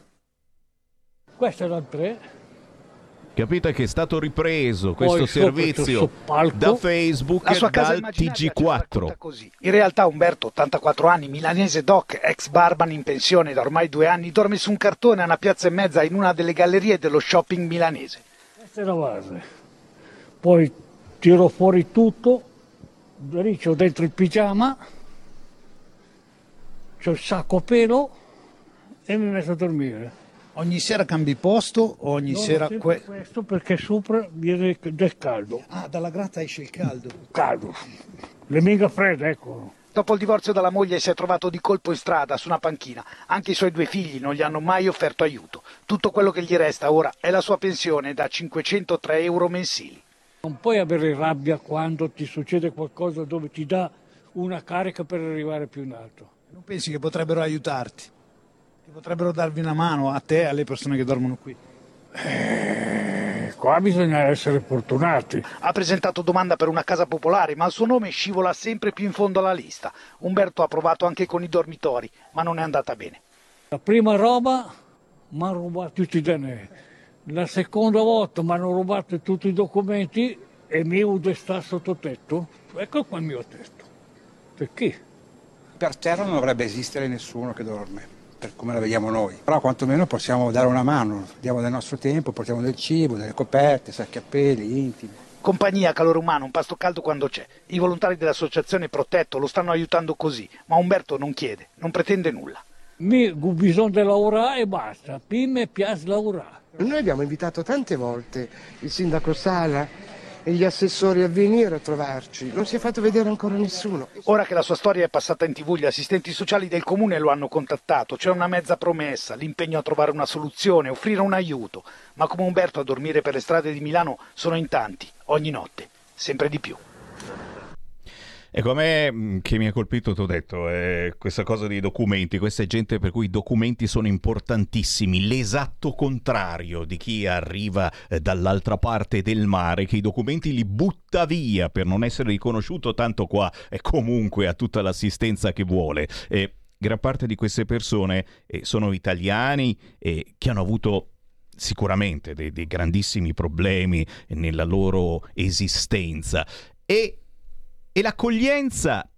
Questo era il 3. Capite che è stato ripreso Poi questo servizio soppalco. da Facebook La sua e casa dal immaginaria TG4. così. In realtà Umberto, 84 anni, milanese doc, ex barman in pensione da ormai due anni, dorme su un cartone a una piazza e mezza in una delle gallerie dello shopping milanese. Questa è la base. Poi tiro fuori tutto, lì c'ho dentro il pigiama, c'ho il sacco pelo e mi metto a dormire. Ogni sera cambi posto o ogni No, sera... que- questo perché sopra viene del caldo. Ah, dalla gratta esce il caldo. Caldo. Le mica fredde, ecco. Dopo il divorzio dalla moglie si è trovato di colpo in strada, su una panchina. Anche i suoi due figli non gli hanno mai offerto aiuto. Tutto quello che gli resta ora è la sua pensione da 503 euro mensili. Non puoi avere rabbia quando ti succede qualcosa dove ti dà una carica per arrivare più in alto. Non pensi che potrebbero aiutarti? Che potrebbero darvi una mano a te e alle persone che dormono qui? Eh, qua bisogna essere fortunati. Ha presentato domanda per una casa popolare, ma il suo nome scivola sempre più in fondo alla lista. Umberto ha provato anche con i dormitori, ma non è andata bene. La prima roba mi hanno rubato tutti i danari. La seconda volta mi hanno rubato tutti i documenti e mio sta sotto tetto. Ecco qua il mio tetto. Perché? Per terra non dovrebbe esistere nessuno che dorme, per come la vediamo noi. Però quantomeno possiamo dare una mano, diamo del nostro tempo, portiamo del cibo, delle coperte, sacchi a peli, intimi. Compagnia, calore umano, un pasto caldo quando c'è. I volontari dell'associazione Protetto lo stanno aiutando così, ma Umberto non chiede, non pretende nulla. Mi ho bisogno di lavorare e basta. Più mi piace lavorare. Noi abbiamo invitato tante volte il sindaco Sala e gli assessori a venire a trovarci. Non si è fatto vedere ancora nessuno. Ora che la sua storia è passata in tv, gli assistenti sociali del comune lo hanno contattato. C'è una mezza promessa, l'impegno a trovare una soluzione, offrire un aiuto. Ma come Umberto a dormire per le strade di Milano sono in tanti, ogni notte, sempre di più. Ecco, a me mh, che mi ha colpito, ti ho detto, è questa cosa dei documenti, questa è gente per cui i documenti sono importantissimi, l'esatto contrario di chi arriva eh, dall'altra parte del mare, che i documenti li butta via per non essere riconosciuto tanto qua e comunque ha tutta l'assistenza che vuole. E gran parte di queste persone eh, sono italiani e che hanno avuto sicuramente dei, dei grandissimi problemi nella loro esistenza e e l'accoglienza,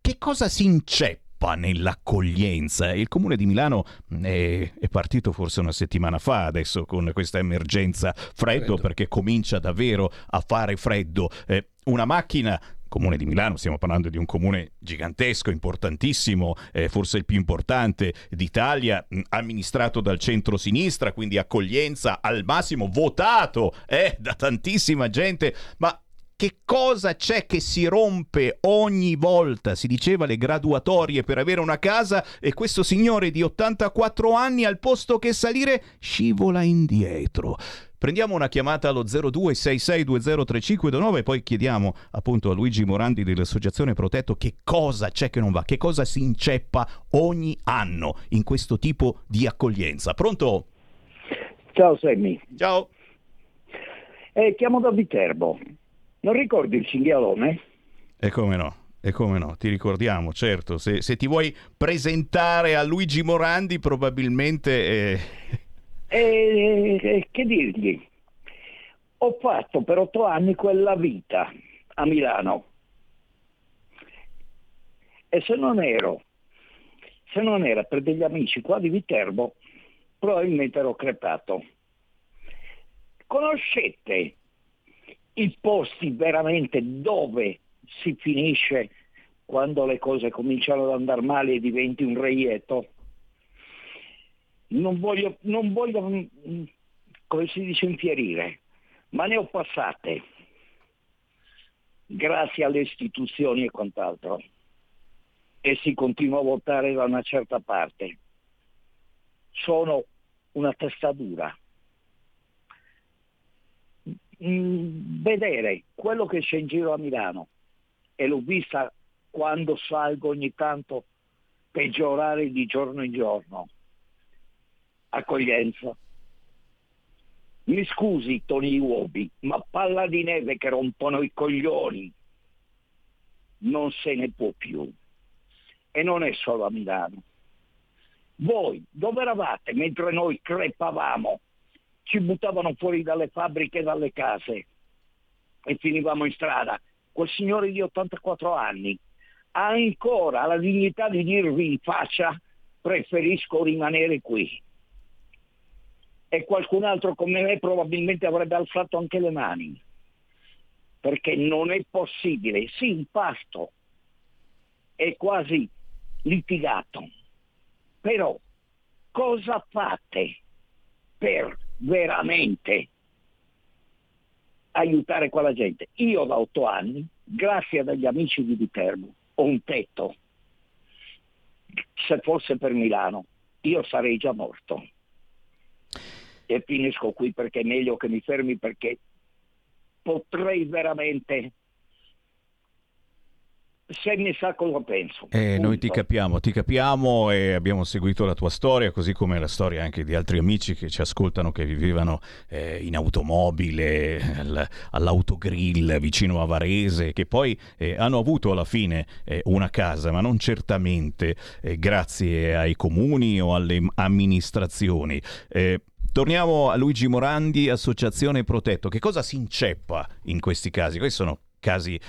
che cosa si inceppa nell'accoglienza? Il comune di Milano è, è partito forse una settimana fa adesso con questa emergenza freddo, Freddo. perché comincia davvero a fare freddo. Eh, una macchina Comune di Milano, stiamo parlando di un comune gigantesco, importantissimo, eh, forse il più importante d'Italia, mh, amministrato dal centro-sinistra, quindi accoglienza al massimo, votato eh, da tantissima gente, ma che cosa c'è che si rompe ogni volta? Si diceva le graduatorie per avere una casa e questo signore di 84 anni al posto che salire scivola indietro. Prendiamo una chiamata allo 0266203529 e poi chiediamo appunto a Luigi Morandi dell'Associazione Protetto che cosa c'è che non va, che cosa si inceppa ogni anno in questo tipo di accoglienza. Pronto? Ciao Sammy. Ciao. Eh, chiamo da Viterbo. Non ricordi il cinghialone? E come no? E come no, ti ricordiamo, certo, se, se ti vuoi presentare a Luigi Morandi probabilmente... eh, E, e che dirgli? Ho fatto per otto anni quella vita a Milano. E se non ero Se non era per degli amici qua di Viterbo, probabilmente ero crepato. Conoscete i posti veramente dove si finisce quando le cose cominciano ad andare male e diventi un reietto? Non voglio, non voglio mm, come si dice, infierire, ma ne ho passate, grazie alle istituzioni e quant'altro. E si continua a votare da una certa parte. Sono una testa dura. Mm, Vedere quello che c'è in giro a Milano, e l'ho vista quando salgo ogni tanto peggiorare di giorno in giorno. Accoglienza. Mi scusi Tony Uobi, ma palla di neve che rompono i coglioni non se ne può più. E non è solo a Milano. Voi dove eravate mentre noi crepavamo? Ci buttavano fuori dalle fabbriche e dalle case e finivamo in strada. Quel signore di 84 anni ha ancora la dignità di dirvi in faccia preferisco rimanere qui. E qualcun altro come me probabilmente avrebbe alzato anche le mani. Perché non è possibile. Sì, il pasto è quasi litigato. Però cosa fate per veramente aiutare quella gente? Io da otto anni, grazie agli amici di Viterbo, ho un tetto. Se fosse per Milano, io sarei già morto. E finisco qui perché è meglio che mi fermi perché potrei veramente se mi sa cosa penso. Eh, noi ti capiamo, ti capiamo e abbiamo seguito la tua storia, così come la storia anche di altri amici che ci ascoltano, che vivevano eh, in automobile, al- all'autogrill vicino a Varese, che poi eh, hanno avuto alla fine eh, una casa, ma non certamente eh, grazie ai comuni o alle amministrazioni. Eh, Torniamo a Luigi Morandi, Associazione Protetto. Che cosa si inceppa in questi casi? Questi sono casi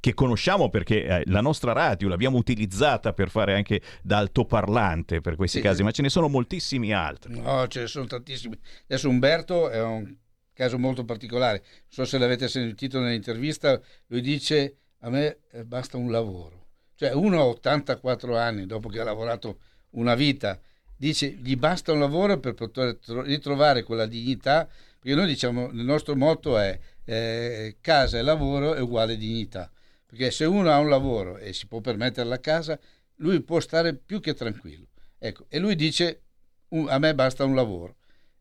che conosciamo perché eh, la nostra radio l'abbiamo utilizzata per fare anche da altoparlante per questi Sì. casi, ma ce ne sono moltissimi altri. No, ce ne sono tantissimi. Adesso Umberto è un caso molto particolare. Non so se l'avete sentito nell'intervista, lui dice a me eh, basta un lavoro. Cioè uno a 84 anni, dopo che ha lavorato una vita, dice gli basta un lavoro per poter tro- ritrovare quella dignità, perché noi diciamo, il nostro motto è eh, casa e lavoro è uguale dignità. Perché se uno ha un lavoro e si può permettere la casa, lui può stare più che tranquillo. Ecco, e lui dice "Un- a me basta un lavoro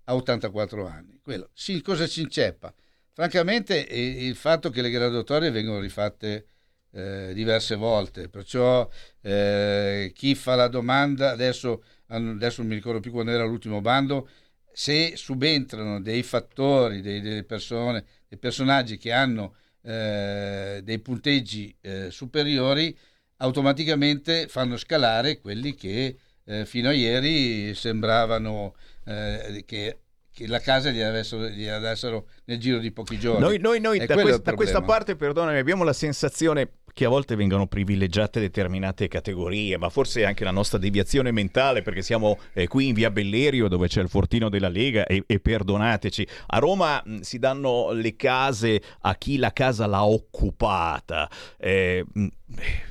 a 84 anni. Quello. Sì, cosa ci inceppa? Francamente il fatto che le graduatorie vengono rifatte eh, diverse volte, perciò eh, chi fa la domanda, adesso, adesso non mi ricordo più quando era l'ultimo bando, se subentrano dei fattori, dei- delle persone, dei personaggi che hanno eh, dei punteggi eh, superiori, automaticamente fanno scalare quelli che eh, fino a ieri sembravano eh, che, la casa gli avessero, nel giro di pochi giorni. Noi, noi- noi da, quest- da questa parte, perdonami, abbiamo la sensazione che a volte vengano privilegiate determinate categorie, ma forse anche la nostra deviazione mentale, perché siamo eh, qui in via Bellerio dove c'è il fortino della Lega e, e perdonateci, a Roma mh, si danno le case a chi la casa l'ha occupata. Eh, mh,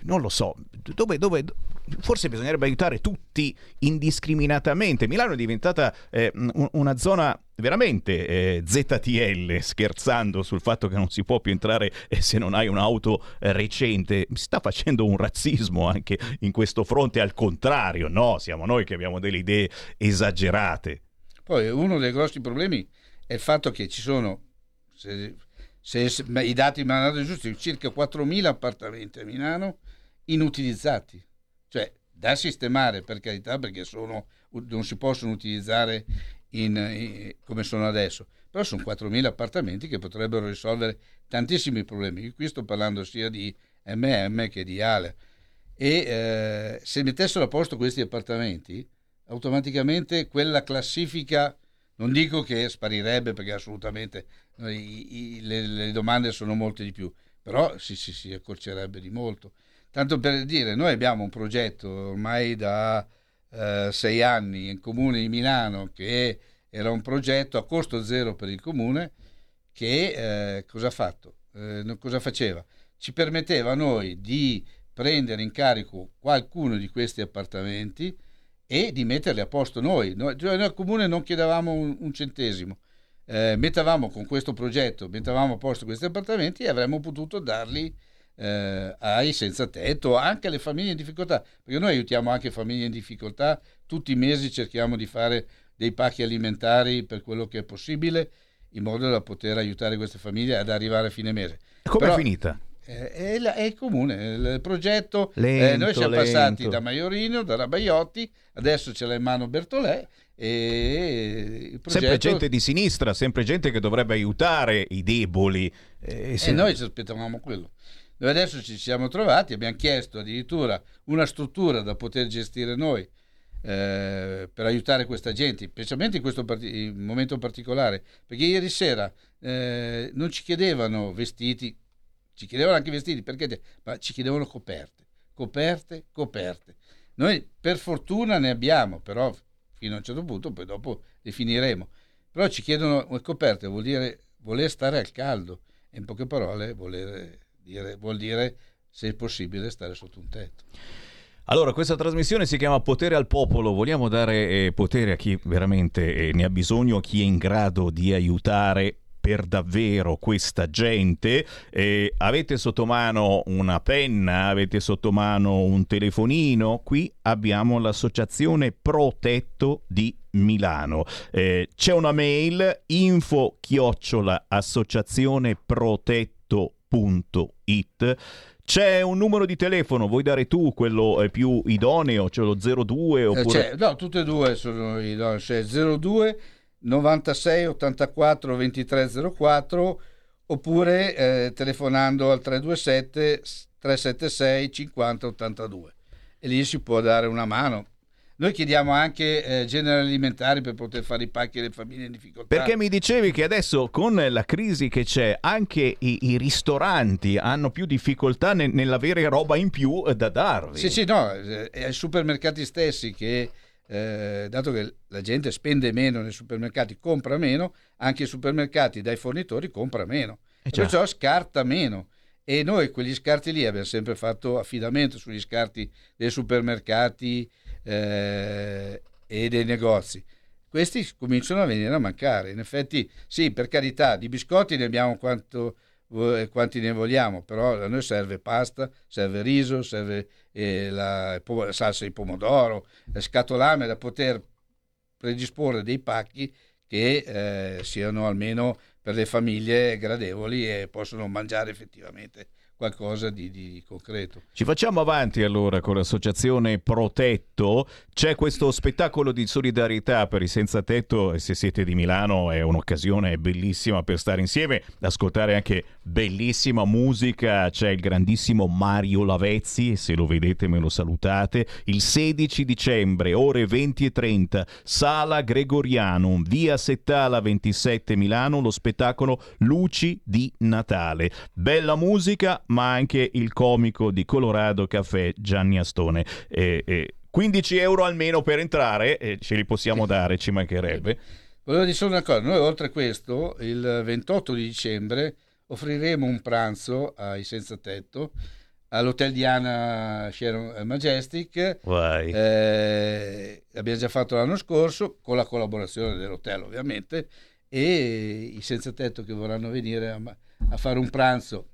non lo so, dove, dove, forse bisognerebbe aiutare tutti indiscriminatamente. Milano è diventata eh, un- una zona veramente eh, ZTL, scherzando sul fatto che non si può più entrare eh, se non hai un'auto eh, recente. Si sta facendo un razzismo anche in questo fronte, al contrario, no, siamo noi che abbiamo delle idee esagerate. Poi uno dei grossi problemi è il fatto che ci sono, se, se- i dati mi hanno dato giusti, circa 4.000 appartamenti a Milano inutilizzati, cioè da sistemare per carità perché sono, non si possono utilizzare in- in- come sono adesso, però sono 4.000 appartamenti che potrebbero risolvere tantissimi problemi. Io qui sto parlando sia di MM che di Ale. E eh, se mettessero a posto questi appartamenti automaticamente quella classifica non dico che sparirebbe perché assolutamente eh, i- i- le, le domande sono molte di più però si, si, si accorcerebbe di molto tanto per dire, noi abbiamo un progetto ormai da eh, sei anni in comune di Milano che era un progetto a costo zero per il comune che eh, cosa ha fatto? Eh, cosa faceva? Ci permetteva a noi di prendere in carico qualcuno di questi appartamenti e di metterli a posto noi. Noi, cioè noi al comune non chiedevamo un, un centesimo, eh, mettavamo con questo progetto, mettavamo a posto questi appartamenti e avremmo potuto darli eh, ai senza tetto, anche alle famiglie in difficoltà, perché noi aiutiamo anche famiglie in difficoltà, tutti i mesi cerchiamo di fare dei pacchi alimentari per quello che è possibile, in modo da poter aiutare queste famiglie ad arrivare a fine mese. Come è finita? Eh, È, la- è il comune, il progetto. eh, Lento, noi siamo lento. passati da Maiorino, da Rabaiotti, adesso ce l'ha in mano Bertolè e progetto... Sempre gente di sinistra, sempre gente che dovrebbe aiutare i deboli. Eh, E se- noi ci aspettavamo quello. Noi adesso ci siamo trovati, abbiamo chiesto addirittura una struttura da poter gestire noi eh, per aiutare questa gente, specialmente in questo parti- momento particolare, perché ieri sera eh, non ci chiedevano vestiti, ci chiedevano anche vestiti, perché? Ma ci chiedevano coperte, coperte, coperte. Noi per fortuna ne abbiamo, però fino a un certo punto, poi dopo le finiremo. Però ci chiedono coperte, vuol dire voler stare al caldo, in poche parole voler dire, vuol dire, se è possibile, stare sotto un tetto. Allora, questa trasmissione si chiama Potere al Popolo. Vogliamo dare eh, potere a chi veramente eh, ne ha bisogno, a chi è in grado di aiutare per davvero questa gente. Eh, avete sotto mano una penna, avete sotto mano un telefonino. Qui abbiamo l'associazione Protetto di Milano. Eh, c'è una mail info chiocciola associazioneprotetto.it c'è un numero di telefono, vuoi dare tu quello eh, più idoneo, cioè lo 02 Eh, oppure... cioè, no, tutte e due sono i no, cioè 02 96 84 23 04 oppure eh, telefonando al 327 376 50 82 e lì si può dare una mano. Noi chiediamo anche eh, generi alimentari per poter fare i pacchi alle famiglie in difficoltà. Perché mi dicevi che adesso con la crisi che c'è anche i, i ristoranti hanno più difficoltà ne- nell'avere roba in più eh, da darvi. Sì, sì, no, eh, è ai supermercati stessi che, eh, dato che la gente spende meno nei supermercati, compra meno, anche i supermercati dai fornitori compra meno. Eh perciò scarta meno. E noi quegli scarti lì abbiamo sempre fatto affidamento sugli scarti dei supermercati eh, e dei negozi. Questi cominciano a venire a mancare. In effetti, sì, per carità, di biscotti ne abbiamo quanto, vo- quanti ne vogliamo, però a noi serve pasta, serve riso, serve eh, la po- salsa di pomodoro, eh, scatolame da poter predisporre dei pacchi che eh, siano almeno per le famiglie gradevoli e possono mangiare effettivamente qualcosa di, di concreto. Ci facciamo avanti allora con l'associazione Protetto. C'è questo spettacolo di solidarietà per i senza tetto e se siete di Milano è un'occasione bellissima per stare insieme, ascoltare anche bellissima musica. C'è il grandissimo Mario Lavezzi, se lo vedete me lo salutate. Il 16 dicembre, ore 20 e 30, Sala Gregorianum, via Settala 27 Milano, lo spettacolo Luci di Natale. Bella musica, ma anche il comico di Colorado Caffè Gianni Astone. E- e 15 euro almeno per entrare, e ce li possiamo dare, ci mancherebbe. Volevo dire solo una cosa, noi oltre a questo, il 28 di dicembre offriremo un pranzo ai senza tetto all'Hotel Diana Sharon Majestic. Eh, l'abbiamo già fatto l'anno scorso con la collaborazione dell'hotel ovviamente e i senza tetto che vorranno venire a, a fare un pranzo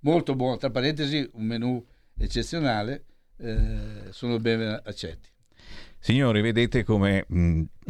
molto buono, tra parentesi un menù eccezionale, eh, sono ben accetti. Signori, vedete come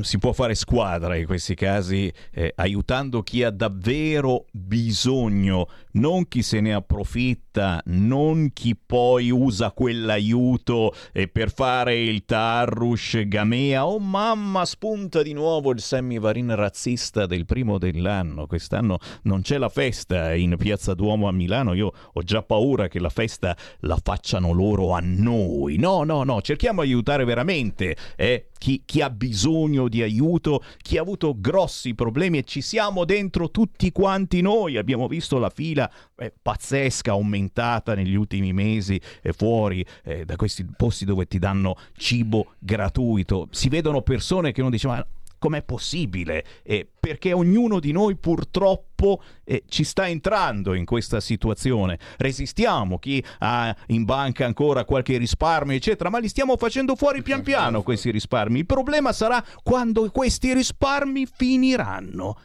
si può fare squadra in questi casi, eh, aiutando chi ha davvero bisogno, non chi se ne approfitta, non chi poi usa quell'aiuto eh, per fare il tarrush gamea. Oh mamma, spunta di nuovo il semivarin razzista del primo dell'anno. Quest'anno non c'è la festa in Piazza Duomo a Milano. Io ho già paura che la festa la facciano loro a noi. No, no, no, cerchiamo di aiutare veramente eh, chi, chi ha bisogno di aiuto, chi ha avuto grossi problemi e ci siamo dentro tutti quanti noi. Abbiamo visto la fila eh, pazzesca aumentata negli ultimi mesi eh, fuori eh, da questi posti dove ti danno cibo gratuito. Si vedono persone che non dicevano com'è possibile? Eh, perché ognuno di noi purtroppo eh, ci sta entrando in questa situazione. Resistiamo, chi ha in banca ancora qualche risparmio, eccetera, ma li stiamo facendo fuori pian piano questi risparmi. Il problema sarà quando questi risparmi finiranno.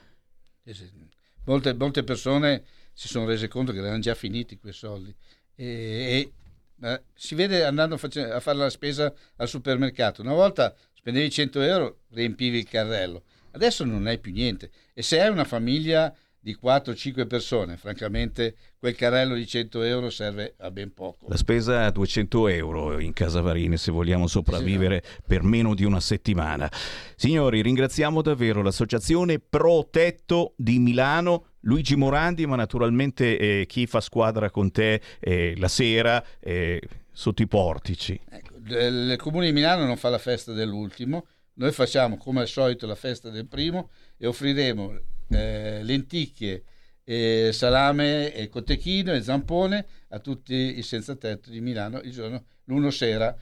Molte, molte persone si sono rese conto che erano già finiti quei soldi e, e eh, si vede andando a, fare la spesa al supermercato. Una volta spendevi 100 euro, riempivi il carrello. Adesso non hai più niente. E se hai una famiglia di 4-5 persone, francamente quel carrello di 100 euro serve a ben poco. La spesa a 200 euro in Casa Varine se vogliamo sopravvivere per meno di una settimana. Signori, ringraziamo davvero l'associazione Protetto di Milano. Luigi Morandi, ma naturalmente eh, chi fa squadra con te eh, la sera eh, sotto i portici. il il comune di Milano non fa la festa dell'ultimo, noi facciamo come al solito la festa del primo e offriremo eh, lenticchie, e salame e cotechino e zampone a tutti i senza tetto di Milano il giorno l'uno sera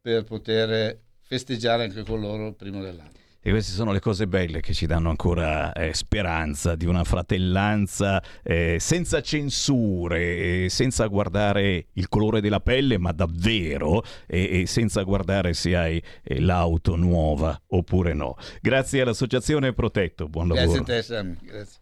per poter festeggiare anche con loro il primo dell'anno. E queste sono le cose belle che ci danno ancora eh, speranza di una fratellanza eh, senza censure, eh, senza guardare il colore della pelle, ma davvero, e, e senza guardare se hai eh, l'auto nuova oppure no. Grazie all'Associazione Protetto, buon lavoro. Grazie a te Sam, grazie.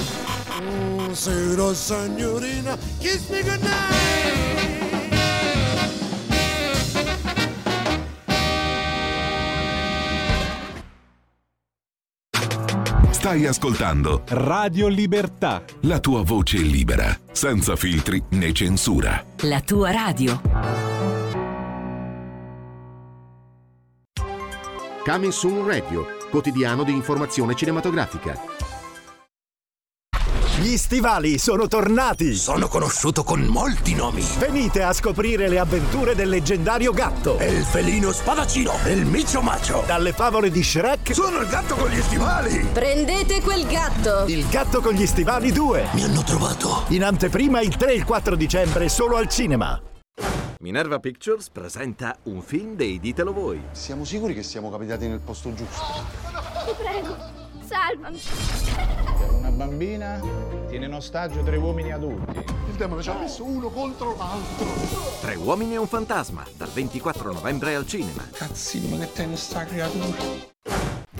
Buonasera signorina, kiss me goodnight. Stai ascoltando Radio Libertà. la tua voce libera, senza filtri né censura. La tua radio. Coming Soon Radio, quotidiano di informazione cinematografica. Gli stivali sono tornati! Sono conosciuto con molti nomi. Venite a scoprire le avventure del leggendario gatto! E il felino spadaccino, e il micio macio. Dalle favole di Shrek. Sono il gatto con gli stivali! Prendete quel gatto! Il gatto con gli stivali 2. Mi hanno trovato. In anteprima il 3 e il 4 dicembre solo al cinema. Minerva Pictures presenta un film dei Ditelo Voi. Siamo sicuri che siamo capitati nel posto giusto? Ti prego, salvami. Una bambina tiene in ostaggio tre uomini adulti. Il demone ci ha messo uno contro l'altro. Tre uomini e un fantasma, dal 24 novembre al cinema. Cazzino, ma che tiene sta creatura?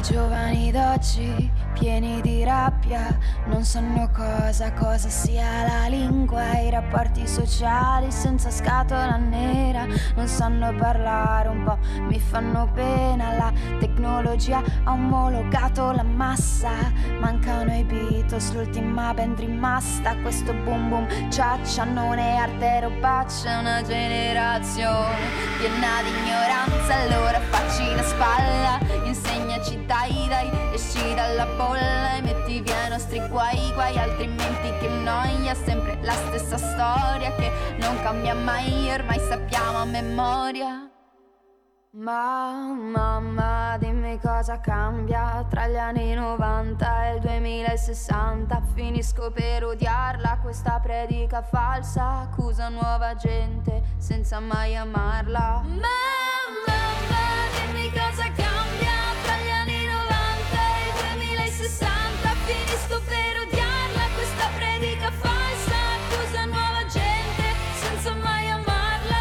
I giovani d'oggi, pieni di rabbia, non sanno cosa, cosa sia la lingua, i rapporti sociali senza scatola nera, non sanno parlare un po', mi fanno pena, la tecnologia ha omologato la massa, mancano i Beatles, l'ultima band rimasta, questo boom boom ciaccia non è arte robaccia, una generazione piena di ignoranza, allora facci la spalla, insegnaci da dalla bolla e metti via i nostri guai, guai, altrimenti che noia, sempre la stessa storia che non cambia mai, ormai sappiamo a memoria. Ma mamma dimmi cosa cambia tra gli anni 90 e il 2060 Finisco per odiarla questa predica falsa. Accusa nuova gente senza mai amarla. Mamma, mamma dimmi cosa cambia 2060 Finisco per odiarla questa predica falsa Accusa nuova gente senza mai amarla.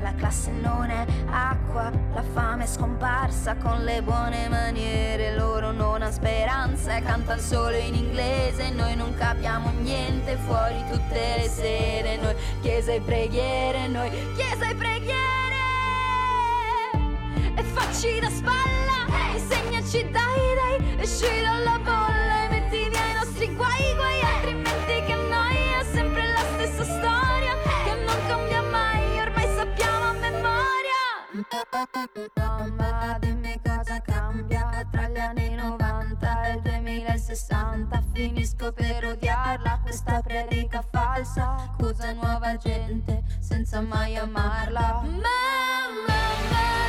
La classe non è acqua, la fame è scomparsa con le buone maniere, loro non hanno speranza cantano solo in inglese, noi non capiamo niente fuori tutte le sere, noi chiesa e preghiere, noi chiesa e preghiere facci da spalla, insegnaci dai dai, esci dalla bolla e metti via i nostri guai guai, altrimenti che noia, sempre la stessa storia che non cambia mai, ormai sappiamo a memoria. 2060. Finisco per odiarla, questa predica falsa. Accusa nuova gente senza mai amarla. Mamma,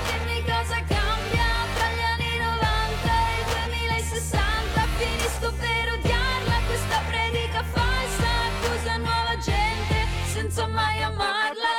dimmi cosa cambia tra gli anni 90 e il 2060. Finisco per odiarla, questa predica falsa. Accusa nuova gente senza mai amarla.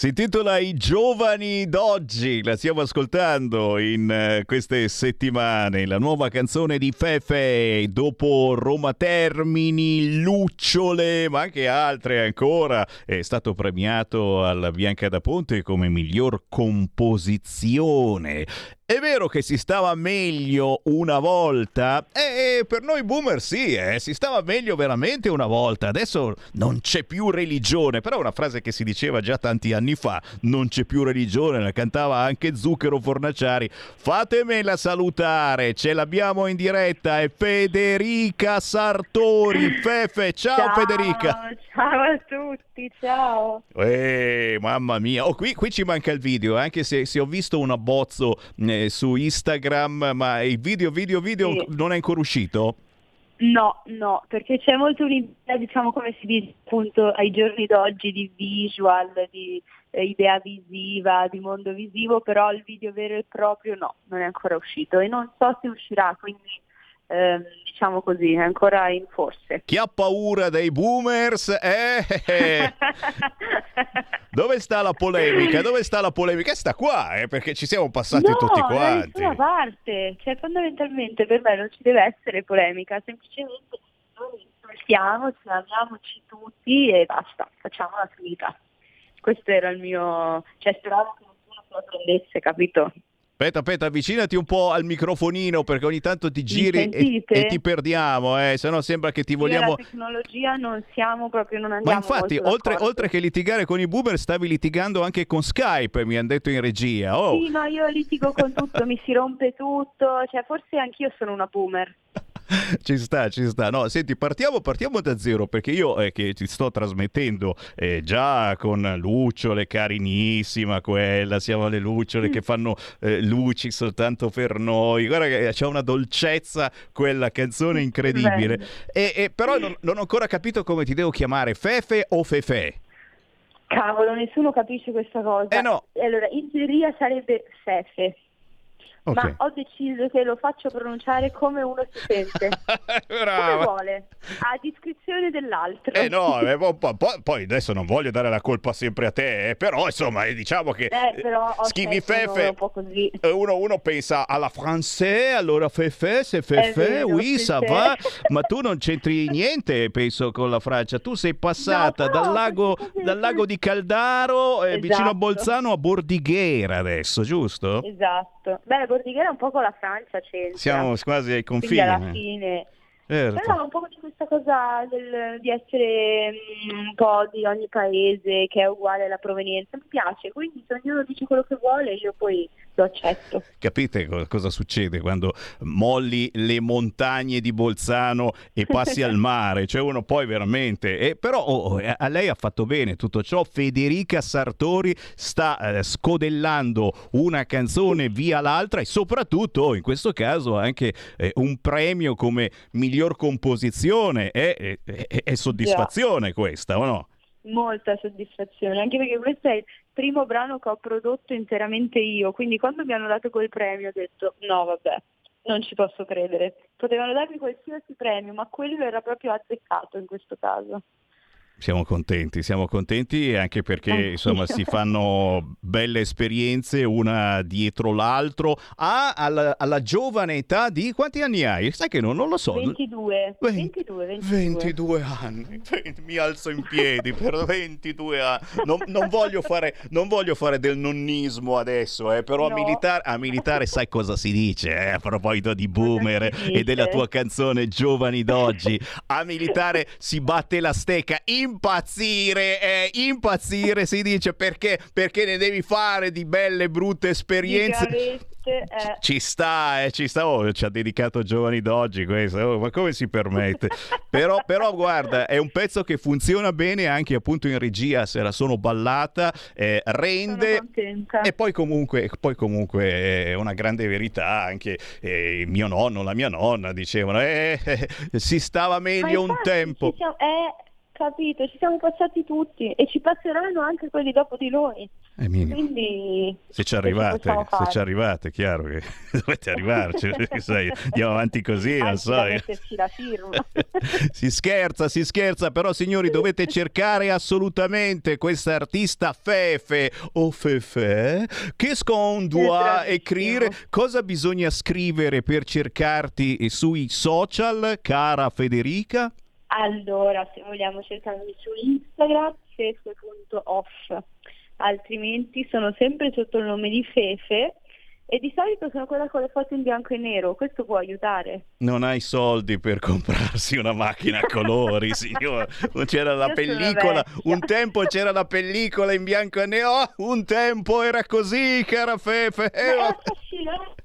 Si intitola I giovani d'oggi, la stiamo ascoltando in eh, queste settimane, la nuova canzone di Fefe, dopo Roma Termini, Lucciole, ma anche altre ancora, è stato premiato alla Bianca da Ponte come miglior composizione. È vero che si stava meglio una volta? E per noi boomer sì, eh, si stava meglio veramente una volta. Adesso non c'è più religione, però è una frase che si diceva già tanti anni fa. Non c'è più religione, la cantava anche Zucchero Fornaciari. Fatemela salutare, ce l'abbiamo in diretta, è Federica Sartori. Fefe, ciao, Ciao, Federica. Ciao a tutti, ciao. Eh, mamma mia, oh, qui, qui ci manca il video, anche se, se ho visto un abbozzo eh, su Instagram, ma il video, video, video Sì. non è ancora uscito? No, no, perché c'è molto un'idea, diciamo come si dice appunto ai giorni d'oggi di visual, di eh, idea visiva, di mondo visivo, però il video vero e proprio no, non è ancora uscito e non so se uscirà, quindi ehm, diciamo così, è ancora in forse. Chi ha paura dei boomers? Eh, Dove sta la polemica? Dove sta la polemica? Sta qua, eh, perché ci siamo passati no, tutti da quanti. nessuna parte, cioè fondamentalmente per me non ci deve essere polemica, semplicemente noi insultiamoci, amiamoci tutti e basta, facciamo la finita. Questo era il mio, cioè speravo che nessuno se lo prendesse, capito? Aspetta, aspetta, avvicinati un po' al microfonino perché ogni tanto ti giri e, e ti perdiamo, eh, se no sembra che ti Io vogliamo... la tecnologia non siamo proprio, non Ma andiamo infatti, molto oltre, oltre che litigare con i boomer, stavi litigando anche con Skype, mi hanno detto in regia. Oh, Sì, ma io litigo con tutto, mi si rompe tutto, cioè forse anch'io sono una boomer. ci sta, ci sta. No, senti, partiamo, partiamo da zero perché io eh, che ti sto trasmettendo eh, già con Lucciole, carinissima quella, siamo alle Lucciole che fanno eh, luci soltanto per noi. Guarda che c'è una dolcezza quella canzone incredibile. E, e però non, non ho ancora capito come ti devo chiamare, Fefe o Fefe? Cavolo, nessuno capisce questa cosa. Eh no. Allora, in teoria sarebbe Fefe, Ok. ma ho deciso che lo faccio pronunciare come uno si sente. come Brava. vuole, a discrezione dell'altro. Eh no, eh, po- po- po- poi adesso non voglio dare la colpa sempre a te, eh, però insomma eh, diciamo che Eh, però nome Fefe, un po' così. eh, uno, uno pensa alla français, allora Fefe, c'est Fefe, oui, ça va, ma tu non c'entri niente, penso, con la Francia. Tu sei passata No, però dal, lago, dal lago di Caldaro, eh, vicino a Esatto. Bolzano, a Bordighera adesso, giusto? Esatto. Beh, Bordighera è un po' con la Francia c'entra. Siamo quasi ai Quindi confini. alla eh. fine... Certo. Però un po' di questa cosa del- di essere mm, un po' di ogni paese che è uguale alla provenienza mi piace, quindi se ognuno dice quello che vuole io poi lo accetto. Capite co- cosa succede quando molli le montagne di Bolzano e passi al mare? Cioè uno poi veramente... eh, però oh, eh, a lei ha fatto bene tutto ciò. Federica Sartori sta eh, scodellando una canzone via l'altra e soprattutto oh, in questo caso anche eh, un premio come miglior composizione. È, soddisfazione questa o no? Molta soddisfazione, anche perché questo è primo brano che ho prodotto interamente io, quindi quando mi hanno dato quel premio ho detto no vabbè, non ci posso credere. Potevano darmi qualsiasi premio, ma quello era proprio azzeccato in questo caso. Siamo contenti, siamo contenti anche perché Anch'io. insomma si fanno belle esperienze una dietro l'altro. Ah, alla, alla giovane età di quanti anni hai? Sai che non, non lo so. 22, Ven- 22, 22. 22 anni, mi alzo in piedi per 22 anni. Non, non voglio, fare, non voglio fare del nonnismo adesso, eh, però a, No. militare, a militare sai cosa si dice eh, a proposito di boomer e della tua canzone Giovani d'oggi. A militare si batte la stecca, impazzire, eh, impazzire si dice perché, perché ne devi fare di belle brutte esperienze. Eh. Ci sta, eh, ci sta. Oh, ci ha dedicato Giovani d'oggi questo. Oh, ma come si permette? però, però, guarda, è un pezzo che funziona bene anche appunto in regia. Se la sono ballata, eh, rende. E poi comunque, poi comunque è una grande verità. Anche eh, mio nonno, la mia nonna dicevano: eh, eh, si stava meglio un tempo. siamo- capito, ci siamo passati tutti e ci passeranno anche quelli dopo di noi. È minimo. Quindi Se ci arrivate, se ci arrivate, chiaro che dovete arrivarci. sai, andiamo avanti così, non so. eh. la firma. si scherza, si scherza, però signori dovete cercare assolutamente questa artista Fefe o Fefe che scondua scrivere cosa bisogna scrivere per cercarti sui social, cara Federica? Allora, se vogliamo cercarmi su Instagram, fefe.off, altrimenti sono sempre sotto il nome di Fefe e di solito sono quella con le foto in bianco e nero, questo può aiutare. Non hai soldi per comprarsi una macchina a colori, signora. C'era la Io pellicola, un tempo c'era la pellicola in bianco e nero, oh, un tempo era così, cara Fefe. Eh, Ma è affascinante,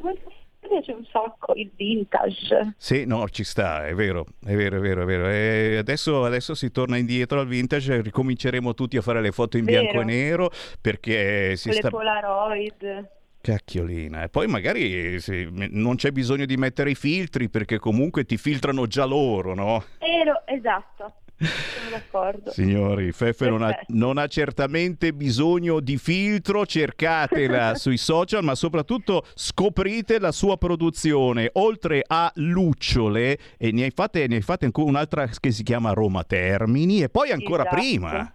questo piace un sacco, il vintage. Sì, no, ci sta, è vero, è vero, è vero, è vero. E adesso, adesso si torna indietro al vintage, ricominceremo tutti a fare le foto in Vero. bianco e nero perché si le sta... Polaroid. Cacchiolina. E poi magari sì, non c'è bisogno di mettere i filtri perché comunque ti filtrano già loro, no? Ero, esatto, sono d'accordo. Signori, Fefe non ha, non ha certamente bisogno di filtro, cercatela sui social, ma soprattutto scoprite la sua produzione. Oltre a Lucciole, e ne hai fatte, ne hai fatte ancora un'altra che si chiama Roma Termini, e poi ancora Esatto. prima.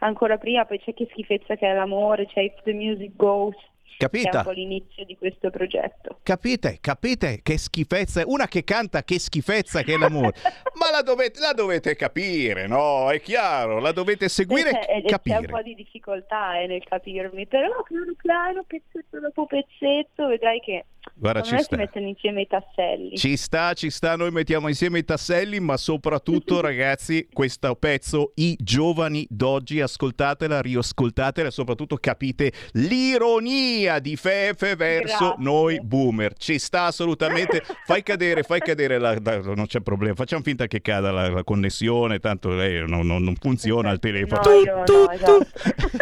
Ancora prima, poi c'è che schifezza che è l'amore, c'è If the Music Goes, che è Capita? un po' l'inizio di questo progetto. Capite? Capite che schifezza? Una che canta che schifezza che è l'amore. Ma la dovete, la dovete capire, no? È chiaro, la dovete seguire e e c'è un capire. po' di difficoltà eh, nel capirmi, però piano piano, pezzetto dopo pezzetto, vedrai che Guarda, ci si sta. mettono insieme i tasselli. Ci sta, ci sta, noi mettiamo insieme i tasselli, ma soprattutto ragazzi, questo pezzo, i giovani d'oggi, ascoltatela, riascoltatela, e soprattutto capite l'ironia di Fefe verso Grazie. noi boomer. Ci sta assolutamente, fai cadere, fai cadere, la, la- non c'è problema, facciamo finta che cada la, la connessione, tanto lei non, non- non funziona il telefono. No, io no, esatto.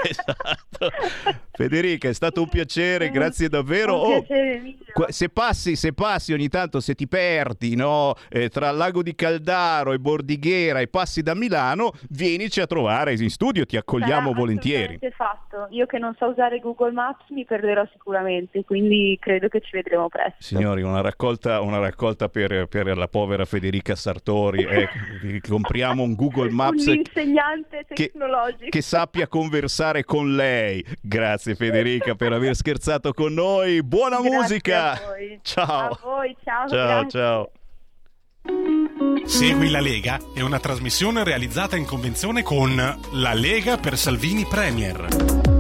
Esatto. Federica, è stato un piacere, grazie davvero. Un Oh, piacere mio. Qua- Se passi, se passi ogni tanto, se ti perdi no? Eh, tra lago di Caldaro e Bordighera e passi da Milano, vienici a trovare in studio, ti accogliamo Sarà volentieri. assolutamente fatto. Io che non so usare Google Maps mi perderò sicuramente, quindi credo che ci vedremo presto. Signori, una raccolta, una raccolta per, per la povera Federica Sartori. eh, compriamo un Google Maps Un insegnante che- tecnologico. che sappia conversare con lei. Grazie Federica per aver scherzato con noi. Buona Grazie musica. a voi. Ciao. A voi, ciao. Ciao, grazie. ciao. Segui la Lega è una trasmissione realizzata in convenzione con La Lega per Salvini Premier.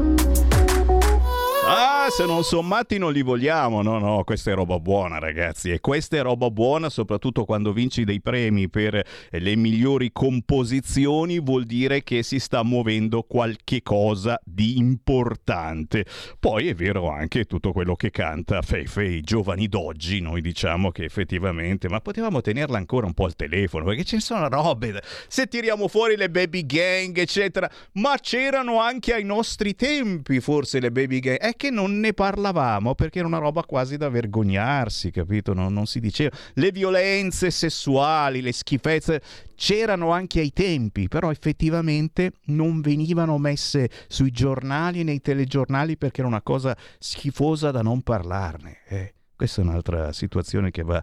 Ah, se non sommati non li vogliamo. No, no, questa è roba buona, ragazzi. E questa è roba buona, soprattutto quando vinci dei premi per le migliori composizioni, vuol dire che si sta muovendo qualche cosa di importante. Poi è vero anche tutto quello che canta Fefe, i giovani d'oggi. Noi diciamo che effettivamente, ma potevamo tenerla ancora un po' al telefono, perché ne sono robe. Se tiriamo fuori le baby gang, eccetera, ma c'erano anche ai nostri tempi, forse le baby gang. È che non ne parlavamo perché era una roba quasi da vergognarsi, capito? Non, non si diceva. Le violenze sessuali, le schifezze c'erano anche ai tempi, però effettivamente non venivano messe sui giornali e nei telegiornali perché era una cosa schifosa da non parlarne. Eh. Questa è un'altra situazione che va,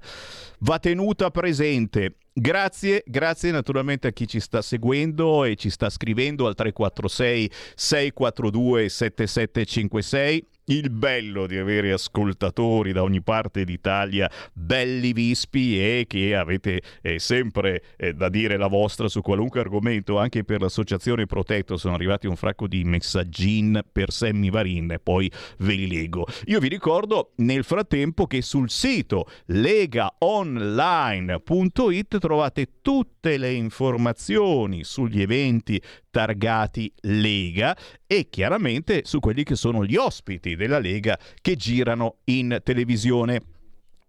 va tenuta presente. Grazie, grazie naturalmente a chi ci sta seguendo e ci sta scrivendo al 346 642 7756 il bello di avere ascoltatori da ogni parte d'Italia belli vispi e che avete eh, sempre eh, da dire la vostra su qualunque argomento anche per l'associazione Protetto. Sono arrivati un fracco di messaggin per Sammy Varin e poi ve li leggo. Io vi ricordo nel frattempo che sul sito legaonline.it trovate tutte le informazioni sugli eventi targati Lega e chiaramente su quelli che sono gli ospiti della Lega che girano in televisione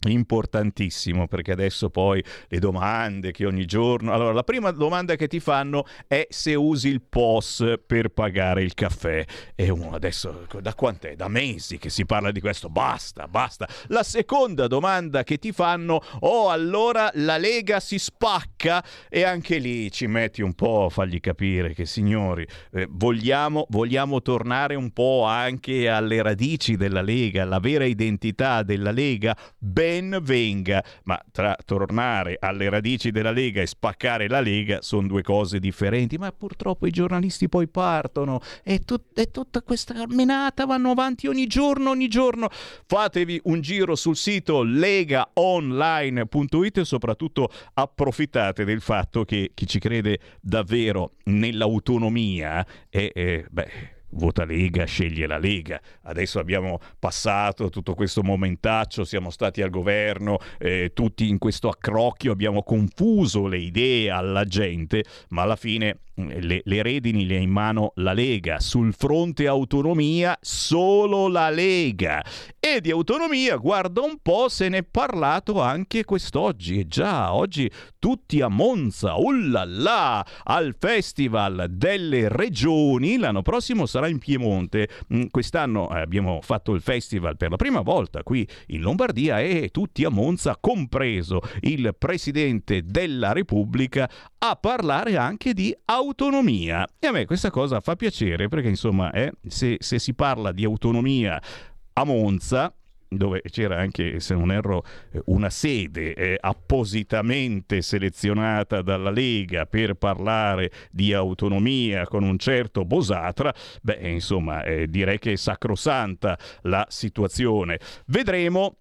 importantissimo perché adesso poi le domande che ogni giorno allora la prima domanda che ti fanno è se usi il POS per pagare il caffè. E uno adesso da quant'è? da mesi che si parla di questo. Basta basta. La seconda domanda che ti fanno oh allora la Lega si spacca? E anche lì ci metti un po' a fargli capire che signori eh, vogliamo, vogliamo tornare un po' anche alle radici della Lega la vera identità della Lega? Ben ben venga, ma tra tornare alle radici della Lega e spaccare la Lega sono due cose differenti, ma purtroppo i giornalisti poi partono e, tut- e tutta questa menata vanno avanti ogni giorno, ogni giorno. Fatevi un giro sul sito legaonline.it e soprattutto approfittate del fatto che chi ci crede davvero nell'autonomia è, è beh, vota Lega, sceglie la Lega. Adesso abbiamo passato tutto questo momentaccio, siamo stati al governo, eh, tutti in questo accrocchio, abbiamo confuso le idee alla gente, ma alla fine mm, le, le, redini le ha in mano la Lega. Sul fronte autonomia solo la Lega. E di autonomia, guarda un po', se ne è parlato anche quest'oggi. E già, oggi tutti a Monza, ullala, al Festival delle Regioni. L'anno prossimo sarà in Piemonte. Mm, quest'anno eh, abbiamo fatto il festival per la prima volta qui in Lombardia e tutti a Monza, compreso il Presidente della Repubblica, a parlare anche di autonomia. E a me questa cosa fa piacere perché insomma eh, se, se si parla di autonomia a Monza, dove c'era anche, se non erro, eh, una sede eh, appositamente selezionata dalla Lega per parlare di autonomia con un certo Bosatra, beh, insomma, eh, direi che è sacrosanta la situazione. Vedremo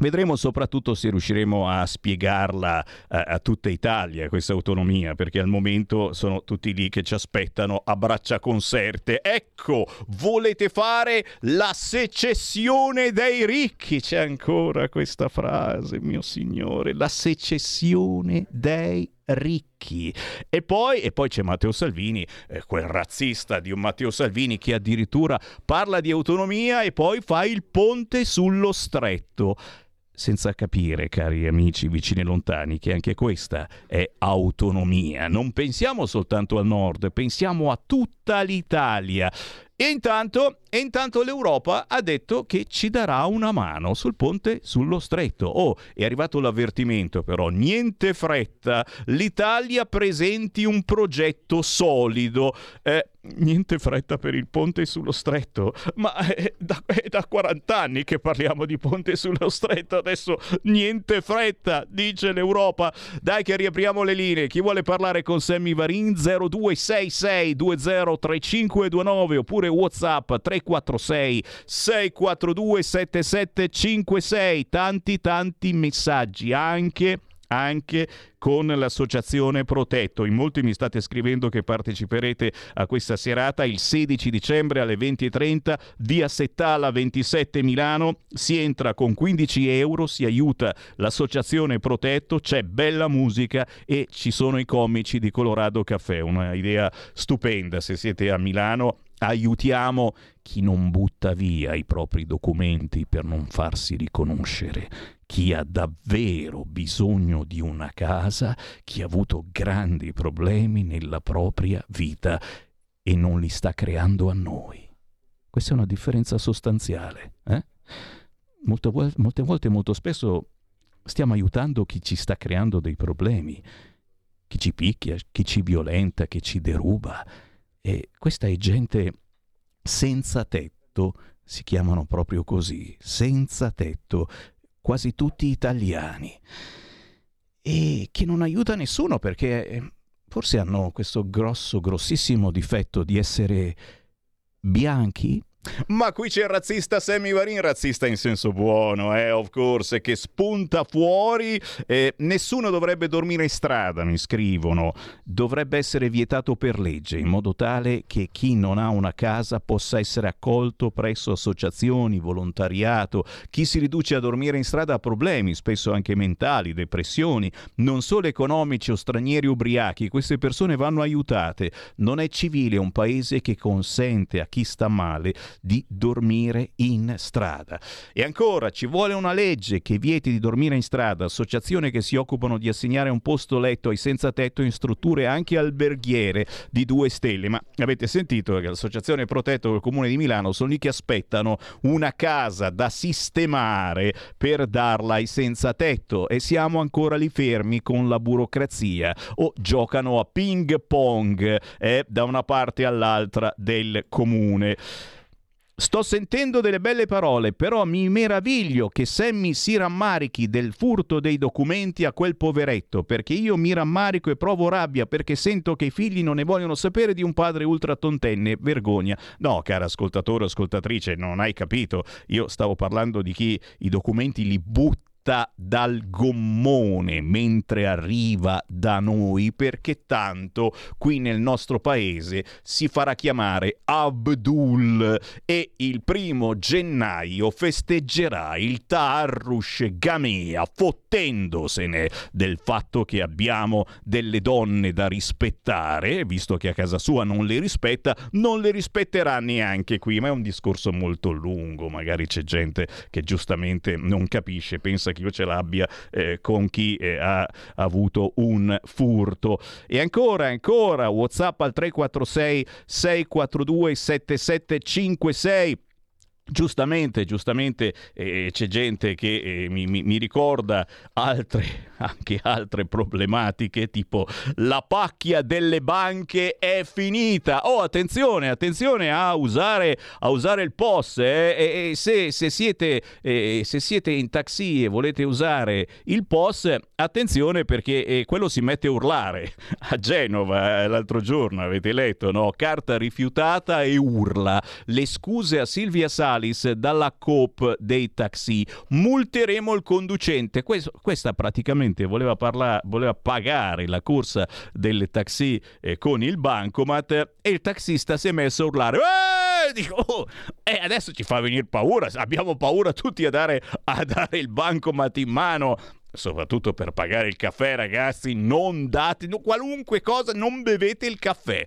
Vedremo soprattutto se riusciremo a spiegarla a, eh, a, tutta Italia questa autonomia, perché al momento sono tutti lì che ci aspettano a braccia conserte. Ecco, volete fare la secessione dei ricchi? C'è ancora questa frase, mio signore, la secessione dei ricchi. E poi, e poi c'è Matteo Salvini, eh, quel razzista di un Matteo Salvini che addirittura parla di autonomia e poi fa il ponte sullo stretto senza capire, cari amici vicini e lontani, che anche questa è autonomia. Non pensiamo soltanto al nord, pensiamo a tutta l'Italia. E intanto, e intanto, l'Europa ha detto che ci darà una mano sul ponte sullo stretto. Oh, è arrivato l'avvertimento però, niente fretta, l'Italia presenti un progetto solido. Eh, niente fretta per il ponte sullo stretto, ma è da, è da 40 anni che parliamo di ponte sullo stretto, adesso niente fretta, dice l'Europa. Dai che riapriamo le linee, chi vuole parlare con Sammy Varin 0266 203529 oppure WhatsApp 346 642 7756, tanti tanti messaggi anche anche con l'associazione Protetto. In molti mi state scrivendo che parteciperete a questa serata il 16 dicembre alle 20.30 via Settala 27 Milano. Si entra con 15 euro, si aiuta l'associazione Protetto, c'è bella musica e ci sono i comici di Colorado Caffè. Una idea stupenda se siete a Milano aiutiamo chi non butta via i propri documenti per non farsi riconoscere, chi ha davvero bisogno di una casa, chi ha avuto grandi problemi nella propria vita e non li sta creando a noi. Questa è una differenza sostanziale. Eh? Molte, molte volte, molto spesso, stiamo aiutando chi ci sta creando dei problemi, chi ci picchia, chi ci violenta, chi ci deruba. E questa è gente senza tetto, si chiamano proprio così, senza tetto, quasi tutti italiani. E che non aiuta nessuno perché eh, forse hanno questo grosso, grossissimo difetto di essere bianchi, ma qui c'è il razzista Sammy Varin, razzista in senso buono, eh, of course, che spunta fuori. Eh, nessuno dovrebbe dormire in strada, mi scrivono. Dovrebbe essere vietato per legge, in modo tale che chi non ha una casa possa essere accolto presso associazioni, volontariato. Chi si riduce a dormire in strada ha problemi, spesso anche mentali, depressioni, non solo economici o stranieri ubriachi. Queste persone vanno aiutate. Non è civile un paese che consente a chi sta male di dormire in strada. E ancora ci vuole una legge che vieti di dormire in strada, associazioni che si occupano di assegnare un posto letto ai senza tetto in strutture anche alberghiere di due stelle. Ma avete sentito che l'associazione Protetto del Comune di Milano sono lì che aspettano una casa da sistemare per darla ai senza tetto e siamo ancora lì fermi con la burocrazia o giocano a ping pong eh, da una parte all'altra del comune. Sto sentendo delle belle parole, però mi meraviglio che Sammy si rammarichi del furto dei documenti a quel poveretto, perché io mi rammarico e provo rabbia perché sento che i figli non ne vogliono sapere di un padre ultratontenne. Vergogna. No, cara ascoltatore o ascoltatrice, non hai capito. Io stavo parlando di chi i documenti li butta dal gommone mentre arriva da noi perché tanto qui nel nostro paese si farà chiamare Abdul e il primo gennaio festeggerà il Tarush Gamea fottendosene del fatto che abbiamo delle donne da rispettare visto che a casa sua non le rispetta non le rispetterà neanche qui ma è un discorso molto lungo magari c'è gente che giustamente non capisce pensa che io ce l'abbia eh, con chi eh, ha avuto un furto. E ancora, ancora, WhatsApp al 346 642 7756 Giustamente, giustamente eh, c'è gente che eh, mi, mi, ricorda altre, anche altre problematiche, tipo la pacchia delle banche è finita. Oh, attenzione, attenzione a usare, a usare il POS. Eh, e, se, se, siete, eh, se, siete, in taxi e volete usare il POS, attenzione perché eh, quello si mette a urlare. A Genova eh, l'altro giorno avete letto, no? Carta rifiutata e urla. Le scuse a Silvia Sali Salis dalla Coop dei taxi. Multeremo il conducente. Questo, questa praticamente voleva, parla, voleva, pagare la corsa delle taxi eh, con il bancomat e il taxista si è messo a urlare. Eh! Dico, oh, eh, adesso ci fa venire paura. Abbiamo paura tutti a dare, a dare il bancomat in mano soprattutto per pagare il caffè, ragazzi, non date qualunque cosa, non bevete il caffè.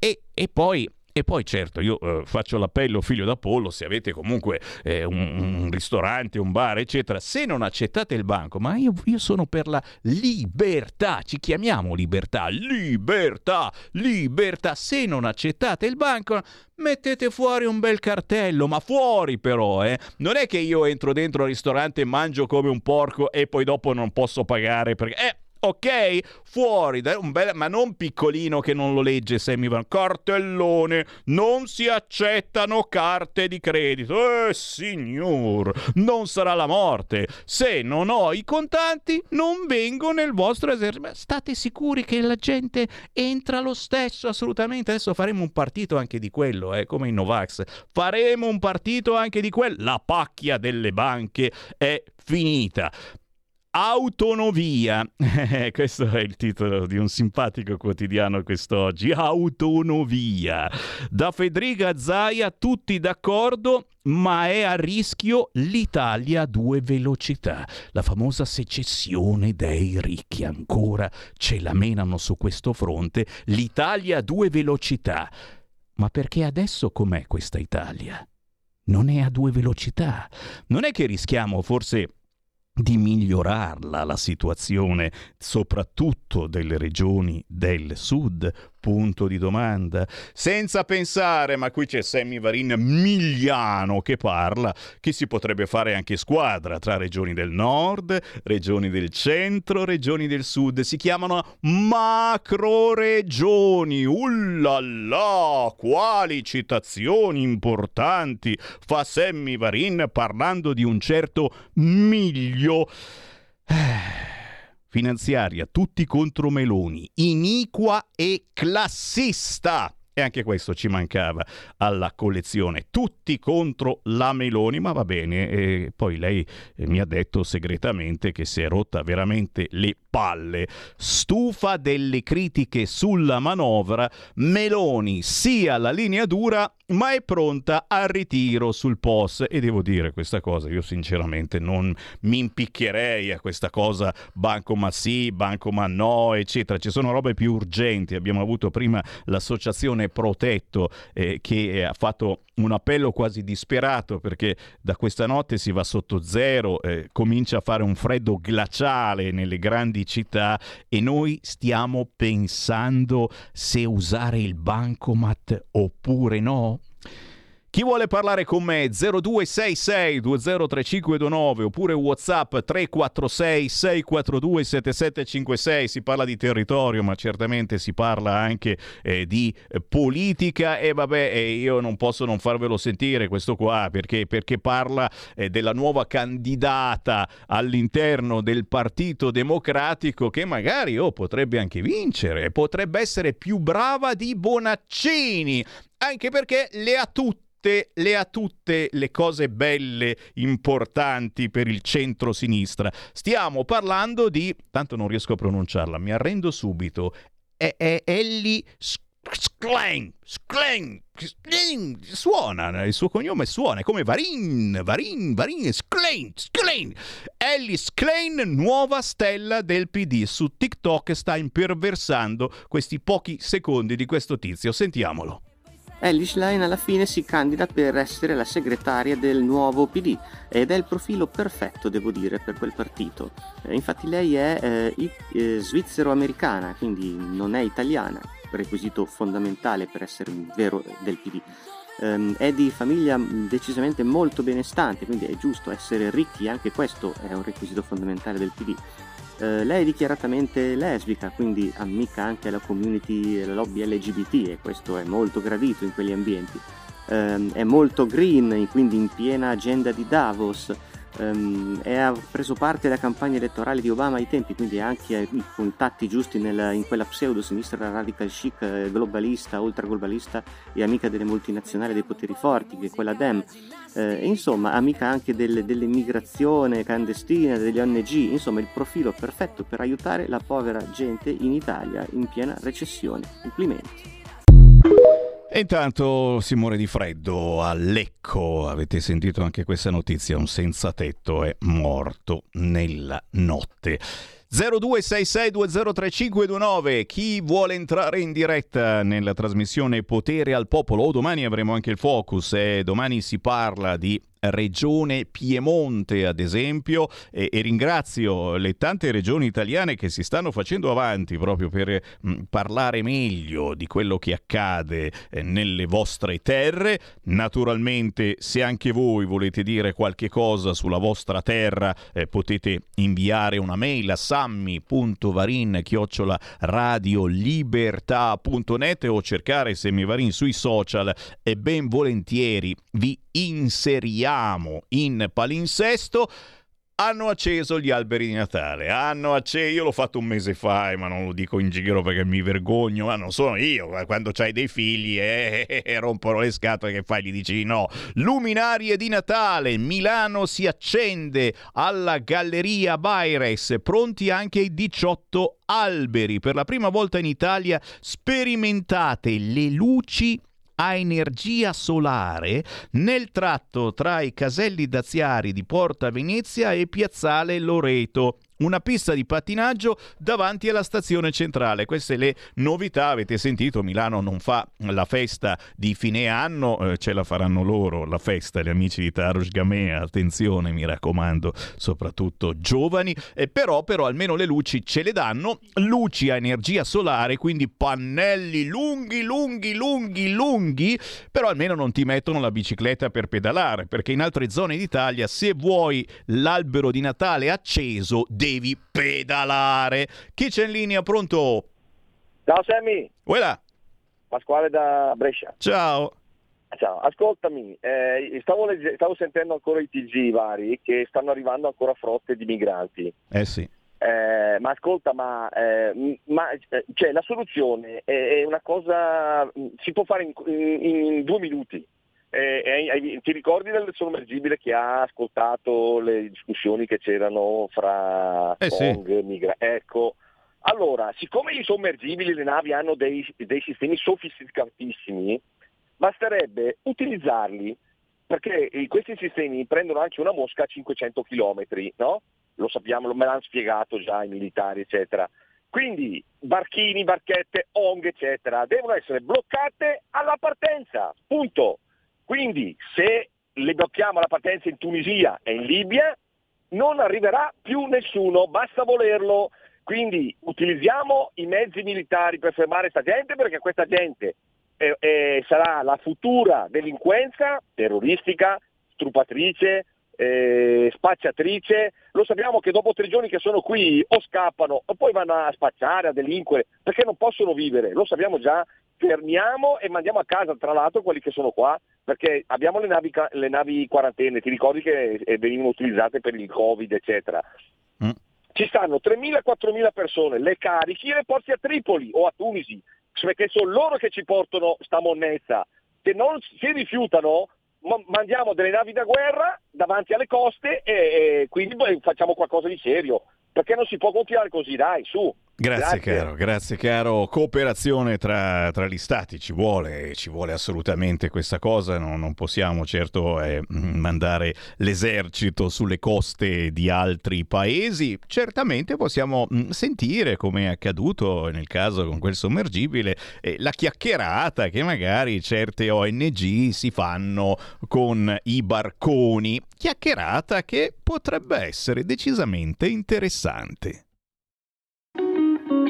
E, e poi e poi certo, io eh, faccio l'appello figlio d'Apollo, se avete comunque eh, un, un, ristorante, un bar, eccetera, se non accettate il banco, ma io, io sono per la libertà, ci chiamiamo libertà, libertà, libertà, se non accettate il banco, mettete fuori un bel cartello, ma fuori però, eh. Non è che io entro dentro al ristorante mangio come un porco e poi dopo non posso pagare perché... Eh, ok? Fuori, un bel, ma non piccolino che non lo legge Semivan. Cartellone, non si accettano carte di credito. Eh, signor, non sarà la morte. Se non ho i contanti, non vengo nel vostro esercito. State sicuri che la gente entra lo stesso? Assolutamente. Adesso faremo un partito anche di quello, eh, come in Novax. Faremo un partito anche di quello. La pacchia delle banche è finita Autonovia. Questo è il titolo di un simpatico quotidiano quest'oggi. Autonovia. Da Federica Zaia tutti d'accordo, ma è a rischio l'Italia a due velocità. La famosa secessione dei ricchi. Ancora ce la menano su questo fronte. L'Italia a due velocità. Ma perché adesso com'è questa Italia? Non è a due velocità. Non è che rischiamo forse di migliorarla la situazione, soprattutto delle regioni del sud, punto di domanda, senza pensare, ma qui c'è Sammy Varin Migliano che parla, che si potrebbe fare anche squadra tra regioni del nord, regioni del centro, regioni del sud, si chiamano macro regioni, ullala, quali citazioni importanti fa Sammy Varin parlando di un certo miglio. Finanziaria, tutti contro Meloni, iniqua e classista. E anche questo ci mancava alla collezione. Tutti contro la Meloni, ma va bene. E poi lei eh, mi ha detto segretamente che si è rotta veramente le palle. Stufa delle critiche sulla manovra, Meloni sia alla linea dura ma è pronta al ritiro sul POS. E devo dire questa cosa, io sinceramente non mi impicchierei a questa cosa banco ma sì, banco ma no, eccetera, ci sono robe più urgenti, abbiamo avuto prima l'associazione Protetto eh, che ha fatto un appello quasi disperato perché da questa notte si va sotto zero, eh, comincia a fare un freddo glaciale nelle grandi città e noi stiamo pensando se usare il bancomat oppure no? Chi vuole parlare con me? 0266 203529 oppure Whatsapp 346 642 7756 si parla di territorio ma certamente si parla anche eh, di eh, politica. E vabbè eh, io non posso non farvelo sentire questo qua perché, perché parla eh, della nuova candidata all'interno del Partito Democratico che magari oh, potrebbe anche vincere potrebbe essere più brava di Bonaccini anche perché le ha tutte tutte, le ha tutte le cose belle, importanti per il centro-sinistra. Stiamo parlando di, tanto non riesco a pronunciarla, mi arrendo subito, è, è Ellie Sklen, Sklen, Sklen, suona, il suo cognome suona, è come Varin, Varin, Varin, Sklen, Sklen. Ellie Sklen, nuova stella del PD, su TikTok sta imperversando questi pochi secondi di questo tizio, sentiamolo. Ellie Schlein alla fine si candida per essere la segretaria del nuovo PD ed è il profilo perfetto, devo dire, per quel partito. Eh, infatti lei è eh, eh, svizzero-americana, quindi non è italiana, requisito fondamentale per essere vero del PD. Um, è di famiglia decisamente molto benestante, quindi è giusto essere ricchi, anche questo è un requisito fondamentale del PD. Eh, lei è dichiaratamente lesbica, quindi amica anche alla community, alla lobby LGBT e questo è molto gradito in quegli ambienti. Eh, è molto green, quindi in piena agenda di Davos. Um, e ha preso parte alla campagna elettorale di Obama ai tempi, quindi anche i contatti giusti nella, in quella pseudo-sinistra radical chic, eh, globalista, ultraglobalista e amica delle multinazionali dei poteri forti, che è quella DEM. Eh, insomma, amica anche del, dell'immigrazione clandestina, degli ONG, insomma il profilo perfetto per aiutare la povera gente in Italia in piena recessione. Complimenti. E intanto si muore di freddo a Lecco, avete sentito anche questa notizia, un senza tetto è morto nella notte. 0266203529 chi vuole entrare in diretta nella trasmissione Potere al Popolo? O domani avremo anche il focus e domani si parla di regione Piemonte, ad esempio, e, e, ringrazio le tante regioni italiane che si stanno facendo avanti proprio per mh, mm, parlare meglio di quello che accade eh, nelle vostre terre. Naturalmente, se anche voi volete dire qualche cosa sulla vostra terra, eh, potete inviare una mail a sammi.varin chiocciola radiolibertà.net o cercare Semivarin sui social e ben volentieri vi inseriamo in palinsesto. hanno acceso gli alberi di Natale. Hanno acceso, io l'ho fatto un mese fa, eh, ma non lo dico in giro perché mi vergogno, ma non sono io. Quando c'hai dei figli e eh, eh, rompono le scatole che fai, gli dici no. Luminarie di Natale, Milano si accende alla Galleria Baires, pronti anche i 18 alberi. Per la prima volta in Italia sperimentate le luci a energia solare nel tratto tra i caselli daziari di Porta Venezia e Piazzale Loreto una pista di pattinaggio davanti alla stazione centrale. Queste le novità, avete sentito, Milano non fa la festa di fine anno, eh, ce la faranno loro la festa, gli amici di Taros Gamea, attenzione mi raccomando, soprattutto giovani, eh, però, però almeno le luci ce le danno, luci a energia solare, quindi pannelli lunghi, lunghi, lunghi, lunghi, però almeno non ti mettono la bicicletta per pedalare, perché in altre zone d'Italia se vuoi l'albero di Natale acceso, devi pedalare. Chi c'è in linea? Pronto? Ciao Sammy. Uela. Pasquale da Brescia. Ciao. Ciao, ascoltami, eh, stavo, legge- stavo, sentendo ancora i TG vari che stanno arrivando ancora frotte di migranti. Eh sì. Eh, ma ascolta, ma, eh, ma cioè, la soluzione è, è, una cosa, si può fare in, in, in due minuti. Eh, eh, ti ricordi del sommergibile che ha ascoltato le discussioni che c'erano fra eh, Kong, sì. Migra? Ecco, allora, siccome i sommergibili, le navi hanno dei, dei sistemi sofisticatissimi, basterebbe utilizzarli perché questi sistemi prendono anche una mosca a 500 km, no? Lo sappiamo, me l'hanno spiegato già i militari, eccetera. Quindi barchini, barchette, ONG, eccetera, devono essere bloccate alla partenza, punto. Quindi se le blocchiamo alla partenza in Tunisia e in Libia, non arriverà più nessuno, basta volerlo. Quindi utilizziamo i mezzi militari per fermare questa gente perché questa gente eh, eh, sarà la futura delinquenza terroristica, strupatrice, eh, spacciatrice. Lo sappiamo che dopo tre giorni che sono qui o scappano o poi vanno a spacciare, a delinquere, perché non possono vivere. Lo sappiamo già, fermiamo e mandiamo a casa tra l'altro quelli che sono qua perché abbiamo le navi, le navi quarantenne, ti ricordi che eh, venivano utilizzate per il covid eccetera. Mm. Ci stanno 3.000-4.000 persone, le carichi e le porti a Tripoli o a Tunisi, perché sono loro che ci portano sta monnezza. Se non si rifiutano, mandiamo delle navi da guerra davanti alle coste e, e quindi facciamo qualcosa di serio. Perché non si può continuare così, dai, su. Grazie, grazie, caro, grazie caro. Cooperazione tra, tra, gli stati ci vuole, ci vuole assolutamente questa cosa. No, non possiamo certo eh, mandare l'esercito sulle coste di altri paesi. Certamente possiamo mh, sentire, come è accaduto nel caso con quel sommergibile, eh, la chiacchierata che magari certe ONG si fanno con i barconi. Chiacchierata che potrebbe essere decisamente interessante.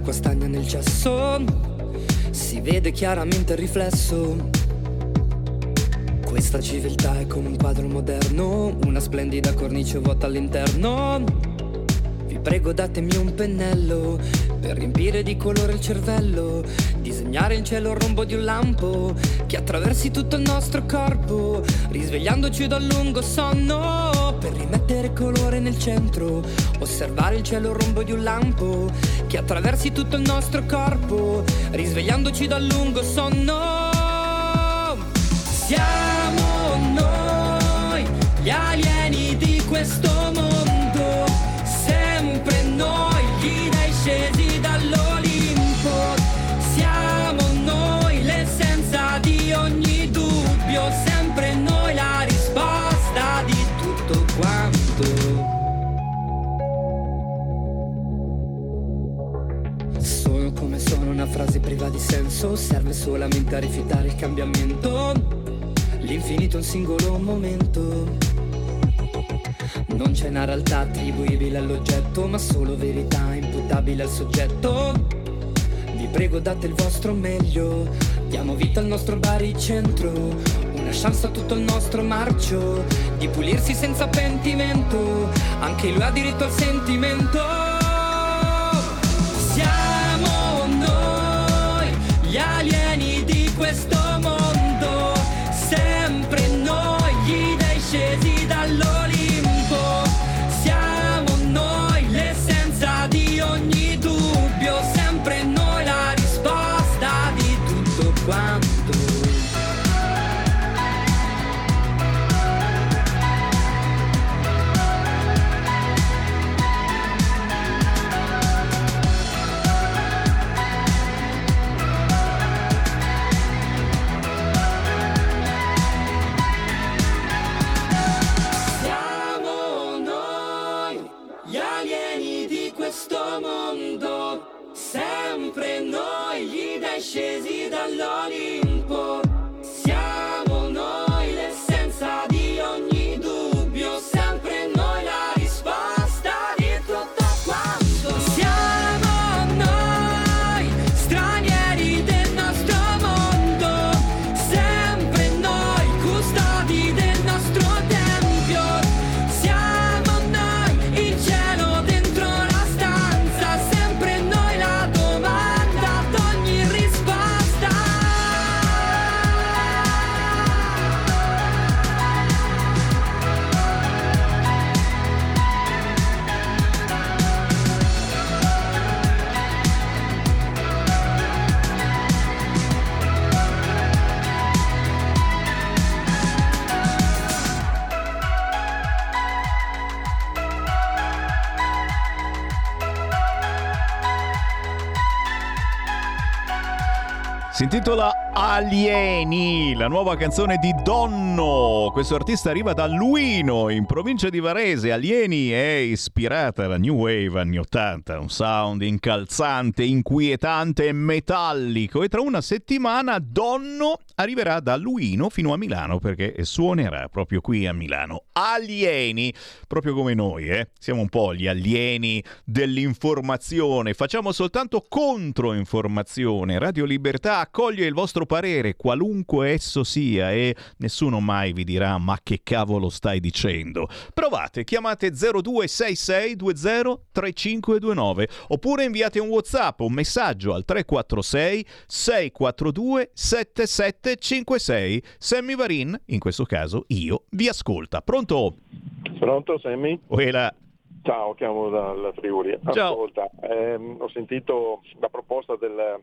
L'acqua stagna nel cesso, si vede chiaramente il riflesso. Questa civiltà è come un quadro moderno, una splendida cornice vuota all'interno. Vi prego datemi un pennello per riempire di colore il cervello, disegnare in cielo il rombo di un lampo che attraversi tutto il nostro corpo, risvegliandoci dal lungo sonno per rimettere colore nel centro, osservare il cielo rombo di un lampo che attraversi tutto il nostro corpo, risvegliandoci dal lungo sonno. Siamo noi gli alieni di senso, serve solamente a rifiutare il cambiamento. L'infinito è un singolo momento. Non c'è una realtà attribuibile all'oggetto, ma solo verità imputabile al soggetto. Vi prego date il vostro meglio, diamo vita al nostro baricentro, una chance a tutto il nostro marcio, di pulirsi senza pentimento, anche lui ha diritto al sentimento. Siamo gli alieni intitola Alieni, la nuova canzone di Donno. Questo artista arriva da Luino, in provincia di Varese. Alieni è ispirata alla New Wave anni 80, un sound incalzante, inquietante e metallico. E tra una settimana Donno arriverà da Luino fino a Milano perché suonerà proprio qui a Milano. Alieni, proprio come noi, eh? Siamo un po' gli alieni dell'informazione, facciamo soltanto controinformazione. Radio Libertà accoglie il vostro parere, qualunque esso sia, e nessuno mai vi dirà ma che cavolo stai dicendo. Provate, chiamate 0266203529 oppure inviate un WhatsApp, un messaggio al 346 642 7756. Sammy Varin, in questo caso io, vi ascolta. Pronto? Pronto Sammy? Uela. Ciao, chiamo dal Friuli. Ciao. Ascolta, ehm, ho sentito la proposta del,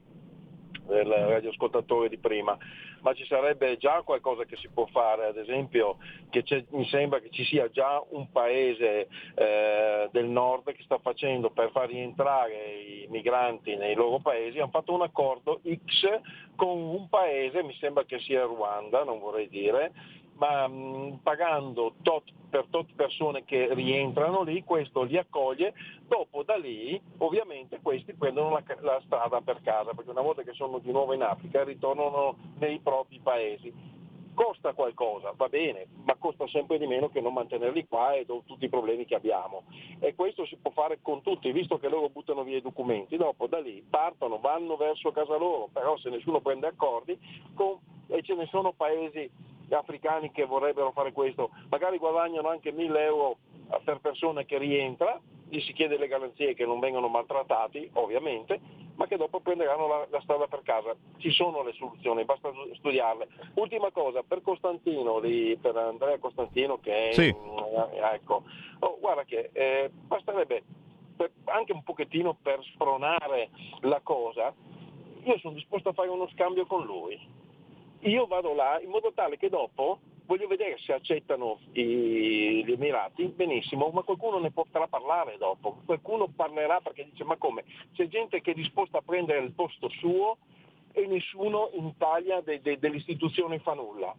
del radioascoltatore di prima, ma ci sarebbe già qualcosa che si può fare, ad esempio che mi sembra che ci sia già un paese eh, del nord che sta facendo per far rientrare i migranti nei loro paesi, hanno fatto un accordo X con un paese, mi sembra che sia Ruanda, non vorrei dire, ma mh, pagando tot per tot persone che rientrano lì, questo li accoglie, dopo da lì ovviamente questi prendono la, la strada per casa, perché una volta che sono di nuovo in Africa ritornano nei propri paesi. Costa qualcosa, va bene, ma costa sempre di meno che non mantenerli qua e tutti i problemi che abbiamo. E questo si può fare con tutti, visto che loro buttano via i documenti, dopo da lì partono, vanno verso casa loro, però se nessuno prende accordi, con- e ce ne sono paesi africani che vorrebbero fare questo, magari guadagnano anche 1000 euro per persona che rientra gli si chiede le garanzie che non vengano maltrattati, ovviamente, ma che dopo prenderanno la, la strada per casa. Ci sono le soluzioni, basta studiarle. Ultima cosa, per Costantino, di, per Andrea Costantino che è... Sì. eh, ecco, oh, guarda che eh, basterebbe per- anche un pochettino per spronare la cosa, io sono disposto a fare uno scambio con lui. Io vado là in modo tale che dopo voglio vedere se accettano i- gli Emirati, benissimo, ma qualcuno ne potrà parlare dopo, qualcuno parlerà perché dice ma come? C'è gente che è disposta a prendere il posto suo e nessuno in Italia de- de- dell'istituzione fa nulla.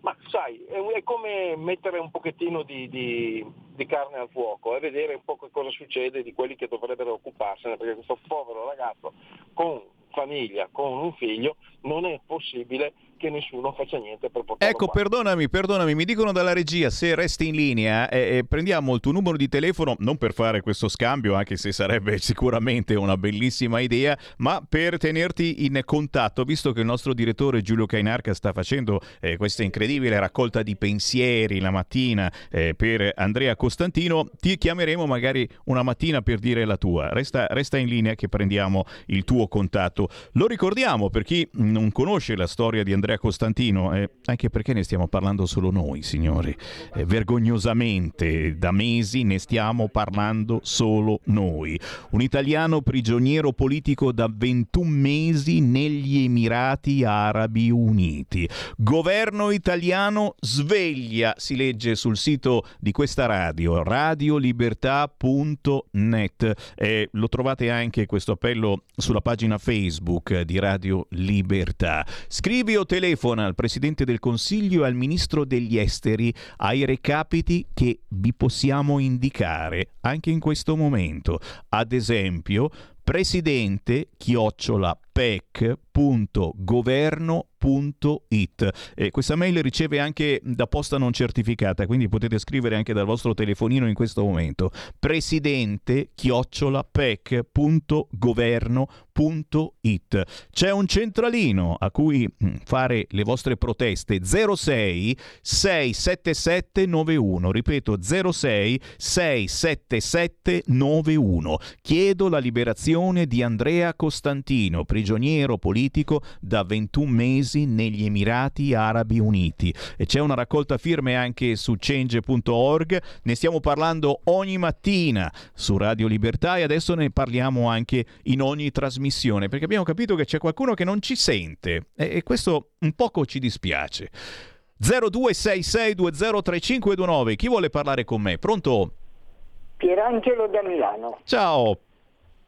Ma sai, è, è come mettere un pochettino di, di- di carne al fuoco e vedere un po' cosa succede di quelli che dovrebbero occuparsene, perché questo povero ragazzo con famiglia, con un figlio, non è possibile che nessuno faccia niente per portarlo Ecco, qua. perdonami, perdonami, mi dicono dalla regia se resti in linea e e prendiamo il tuo numero di telefono non per fare questo scambio, anche se sarebbe sicuramente una bellissima idea, ma per tenerti in contatto, visto che il nostro direttore Giulio Cainarca sta facendo eh, questa incredibile raccolta di pensieri la mattina eh, per Andrea Costantino, ti chiameremo magari una mattina per dire la tua. Resta, resta in linea che prendiamo il tuo contatto. Lo ricordiamo per chi non conosce la storia di Andrea Costantino, eh, anche perché ne stiamo parlando solo noi, signori. Eh, vergognosamente da mesi ne stiamo parlando solo noi. Un italiano prigioniero politico da 21 mesi negli Emirati Arabi Uniti. Governo italiano sveglia, si legge sul sito di questa radio, radiolibertà.net. Eh, lo trovate anche questo appello sulla pagina Facebook di Radio Libertà. Scrivi o telefona al Presidente del Consiglio e al Ministro degli Esteri ai recapiti che vi possiamo indicare anche in questo momento. Ad esempio, presidente chiocciola pec.governo.it e questa mail riceve anche da posta non certificata quindi potete scrivere anche dal vostro telefonino in questo momento. Presidente chiocciola pec.governo.it c'è un centralino a cui mm, fare le vostre proteste. 06 677 91 ripeto 06 677 91 chiedo la liberazione di Andrea Costantino prigioniero politico da 21 mesi negli Emirati Arabi Uniti e c'è una raccolta firme anche su change.org ne stiamo parlando ogni mattina su Radio Libertà e adesso ne parliamo anche in ogni trasmissione perché abbiamo capito che c'è qualcuno che non ci sente e, e questo un poco ci dispiace 0266203529 chi vuole parlare con me? Pronto? Pierangelo da Milano. Ciao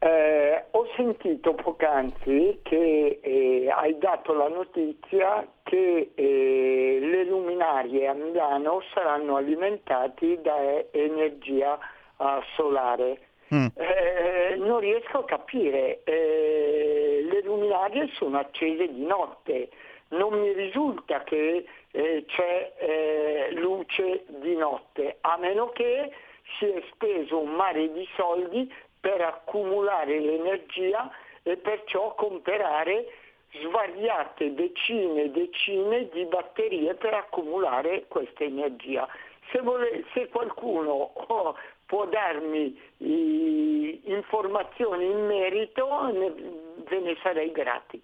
Eh, ho sentito poc'anzi che eh, hai dato la notizia che eh, le luminarie a Milano saranno alimentati da energia eh, solare. Eh, non riesco a capire, eh, le luminarie sono accese di notte, non mi risulta che c'è luce di notte, a meno che si è speso un mare di soldi per accumulare l'energia e perciò comprare svariate decine e decine di batterie per accumulare questa energia. Se, vole- se qualcuno oh, può darmi i- informazioni in merito, ne- ve ne sarei grati.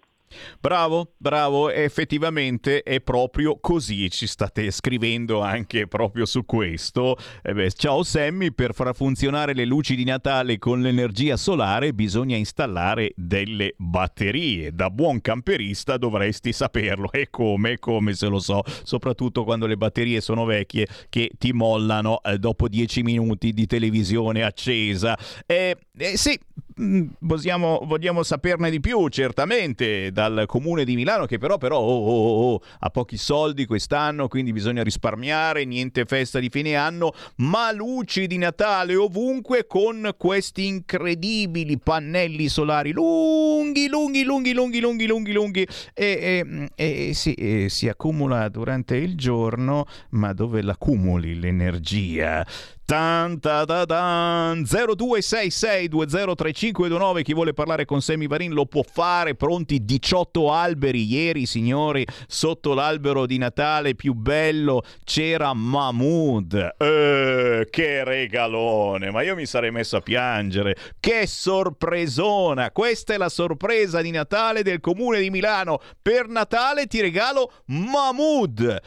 Bravo, bravo, effettivamente è proprio così, ci state scrivendo anche proprio su questo. Eh beh, ciao Sammy, per far funzionare le luci di Natale con l'energia solare bisogna installare delle batterie. Da buon camperista dovresti saperlo. E come, come se lo so, soprattutto quando le batterie sono vecchie che ti mollano eh, dopo 10 minuti di televisione accesa. Eh, eh, sì, mm, vogliamo, vogliamo saperne di più, certamente, dal comune di Milano, che però, però oh, oh, oh, ha pochi soldi quest'anno, quindi bisogna risparmiare, niente festa di fine anno, ma luci di Natale ovunque con questi incredibili pannelli solari lunghi, lunghi, lunghi, lunghi, lunghi, lunghi, lunghi, e, e- e sì, e si accumula durante il giorno, ma dove l'accumuli l'energia? Tan, ta, ta, tan. 0266203529 chi vuole parlare con Semi Varin lo può fare. Pronti 18 alberi. Ieri signori sotto l'albero di Natale più bello c'era Mahmood. Eh, che regalone. Ma io mi sarei messo a piangere. Che sorpresona. Questa è la sorpresa di Natale del comune di Milano. Per Natale ti regalo Mahmood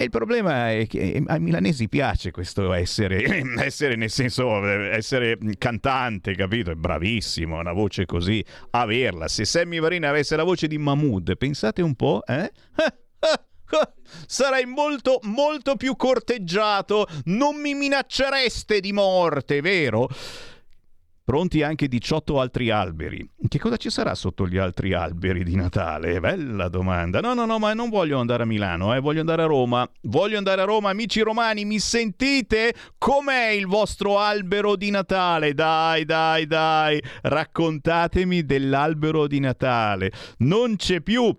e il problema è che ai milanesi piace questo essere, essere nel senso, essere cantante, capito? È bravissimo, una voce così, averla. Se Sammy Varina avesse la voce di Mahmood, pensate un po', eh? Sarei molto, molto più corteggiato, non mi minaccereste di morte, vero? Pronti anche 18 altri alberi. Che cosa ci sarà sotto gli altri alberi di Natale? Bella domanda. No, no, no, ma non voglio andare a Milano, eh, voglio andare a Roma. Voglio andare a Roma, amici romani, mi sentite? Com'è il vostro albero di Natale? Dai, dai, dai, raccontatemi dell'albero di Natale. Non c'è più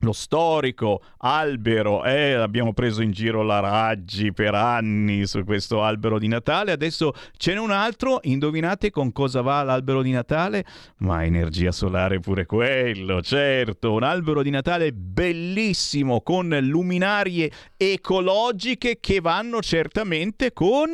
lo storico albero, eh, abbiamo preso in giro la Raggi per anni su questo albero di Natale, adesso ce n'è un altro, indovinate con cosa va l'albero di Natale? Ma energia solare pure quello, certo, un albero di Natale bellissimo con luminarie ecologiche che vanno certamente con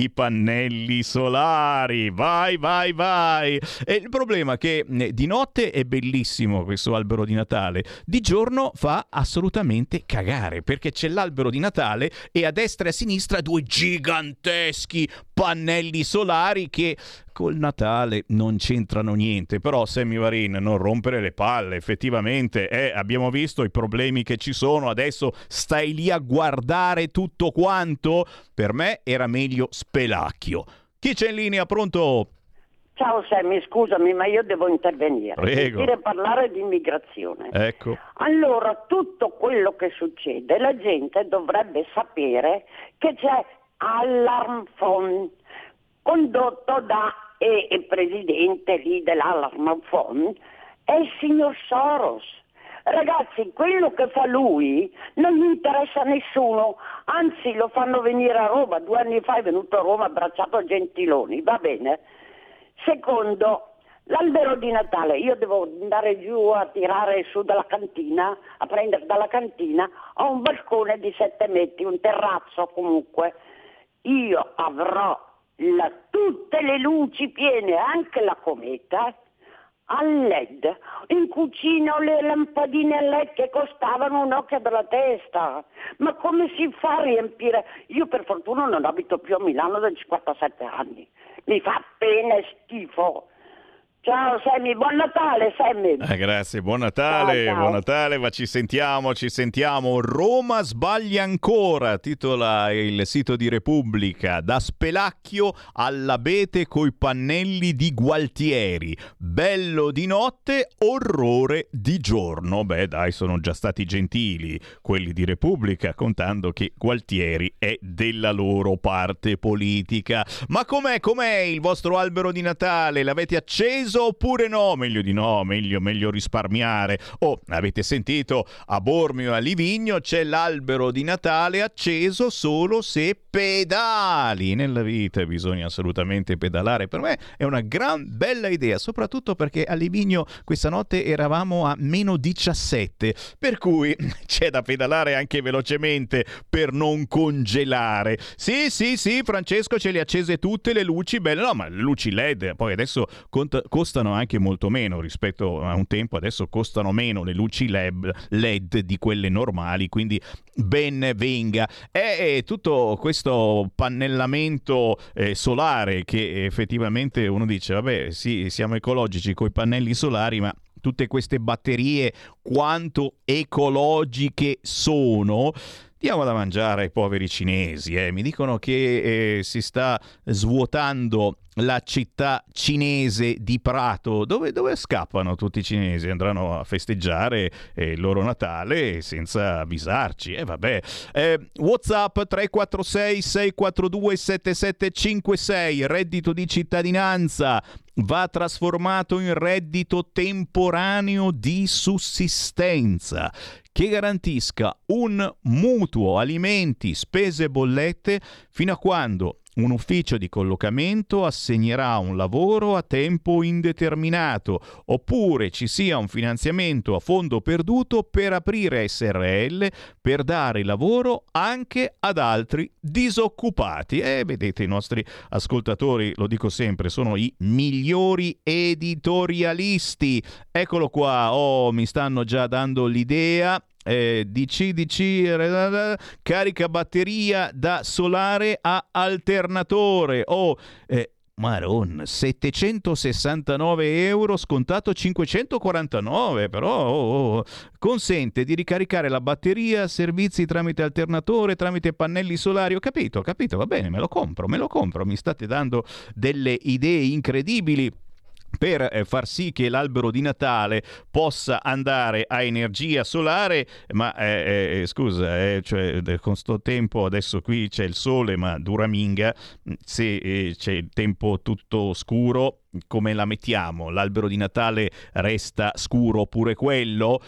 i pannelli solari. Vai, vai, vai. E il problema è che eh, di notte è bellissimo questo albero di Natale, di giorno fa assolutamente cagare perché c'è l'albero di Natale e a destra e a sinistra due giganteschi pannelli solari che col Natale non c'entrano niente. Però Sammy Varin, non rompere le palle, effettivamente eh, abbiamo visto i problemi che ci sono, adesso stai lì a guardare tutto quanto. Per me era meglio Spelacchio. Chi c'è in linea? Pronto? Ciao Sammy, scusami, ma io devo intervenire. Prego. Sentire parlare di immigrazione. Ecco. Allora, tutto quello che succede, la gente dovrebbe sapere che c'è Alarm Phone, condotto da e il presidente lì dell'Alarm Phone è il signor Soros. Ragazzi, quello che fa lui non gli interessa a nessuno, anzi lo fanno venire a Roma. Due anni fa è venuto a Roma abbracciato a Gentiloni, va bene. Secondo, l'albero di Natale, io devo andare giù a tirare su dalla cantina, a prendere dalla cantina, ho un balcone di sette metri, un terrazzo comunque. Io avrò la, tutte le luci piene, anche la cometa, a LED. In cucina le lampadine a LED che costavano un occhio della testa. Ma come si fa a riempire? Io per fortuna non abito più a Milano da 57 anni. Mi fa appena schifo. Ciao Sammy, buon Natale Sammy. Eh, grazie, buon Natale, Ciao, ciao. buon Natale, ma ci sentiamo, ci sentiamo. Roma sbaglia ancora, titola il sito di Repubblica. Da Spelacchio all'abete coi pannelli di Gualtieri. Bello di notte, orrore di giorno. Beh, dai, sono già stati gentili quelli di Repubblica, contando che Gualtieri è della loro parte politica. Ma com'è, com'è il vostro albero di Natale? L'avete acceso? Oppure no? Meglio di no, meglio, meglio risparmiare. Oh, avete sentito? A Bormio e a Livigno c'è l'albero di Natale acceso solo se pedali. Nella vita bisogna assolutamente pedalare. Per me è una gran bella idea, soprattutto perché a Livigno questa notte eravamo a meno 17, per cui c'è da pedalare anche velocemente per non congelare. Sì, sì, sì, Francesco ce le accese tutte le luci belle, no, ma luci LED, poi adesso cont- costano anche molto meno rispetto a un tempo, adesso costano meno le luci LED, LED di quelle normali, quindi ben venga. È tutto questo pannellamento eh, solare che effettivamente uno dice, vabbè, sì, siamo ecologici con i pannelli solari, ma tutte queste batterie quanto ecologiche sono? Diamo da mangiare ai poveri cinesi. Eh. Mi dicono che eh, si sta svuotando la città cinese di Prato. Dove, dove scappano tutti i cinesi? Andranno a festeggiare eh, il loro Natale senza avvisarci. E vabbè. Eh, WhatsApp 346 642 7756, reddito di cittadinanza va trasformato in reddito temporaneo di sussistenza che garantisca un mutuo alimenti, spese e bollette fino a quando un ufficio di collocamento assegnerà un lavoro a tempo indeterminato oppure ci sia un finanziamento a fondo perduto per aprire SRL per dare lavoro anche ad altri disoccupati. E vedete i nostri ascoltatori, lo dico sempre, sono i migliori editorialisti. Eccolo qua, oh, mi stanno già dando l'idea eh, DC, DC, carica batteria da solare a alternatore. Oh, eh, Maron, 769 euro scontato 549, però oh, oh, consente di ricaricare la batteria, servizi tramite alternatore, tramite pannelli solari. Ho capito, ho capito, va bene, me lo compro, me lo compro. Mi state dando delle idee incredibili per eh, far sì che l'albero di Natale possa andare a energia solare, ma eh, eh, scusa, eh, cioè, con sto tempo adesso qui c'è il sole, ma dura minga, se eh, c'è il tempo tutto scuro, come la mettiamo? L'albero di Natale resta scuro pure quello?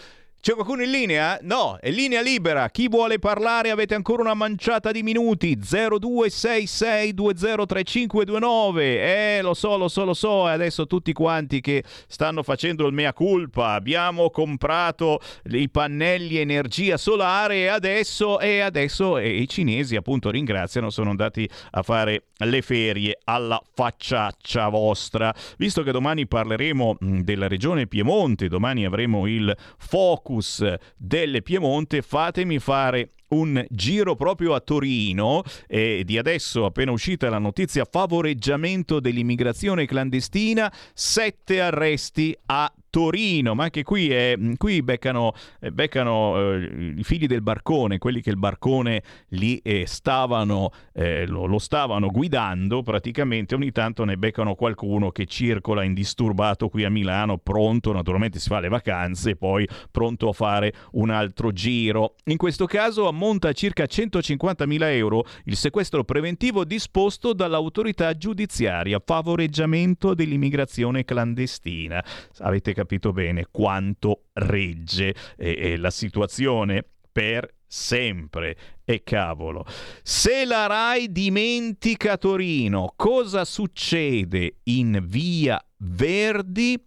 C'è qualcuno in linea? No, è linea libera. Chi vuole parlare avete ancora una manciata di minuti. 0266203529. Eh, lo so, lo so, lo so. E adesso tutti quanti che stanno facendo il mea culpa. Abbiamo comprato i pannelli energia solare e adesso, e adesso e i cinesi appunto ringraziano, sono andati a fare le ferie alla facciaccia vostra. Visto che domani parleremo della regione Piemonte, domani avremo il focus focus del Piemonte, fatemi fare un giro proprio a Torino e di adesso appena uscita la notizia favoreggiamento dell'immigrazione clandestina, sette arresti a Torino, ma anche qui, è, qui beccano, eh, beccano eh, i figli del barcone, quelli che il barcone lì eh, stavano, eh, lo, lo, stavano guidando, praticamente ogni tanto ne beccano qualcuno che circola indisturbato qui a Milano, pronto, naturalmente si fa le vacanze e poi pronto a fare un altro giro. In questo caso ammonta a circa 150.000 euro il sequestro preventivo disposto dall'autorità giudiziaria, favoreggiamento dell'immigrazione clandestina. Avete capito? Capito bene quanto regge eh, la situazione per sempre. E cavolo, se la RAI dimentica Torino, cosa succede in via Verdi?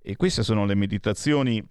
E queste sono le meditazioni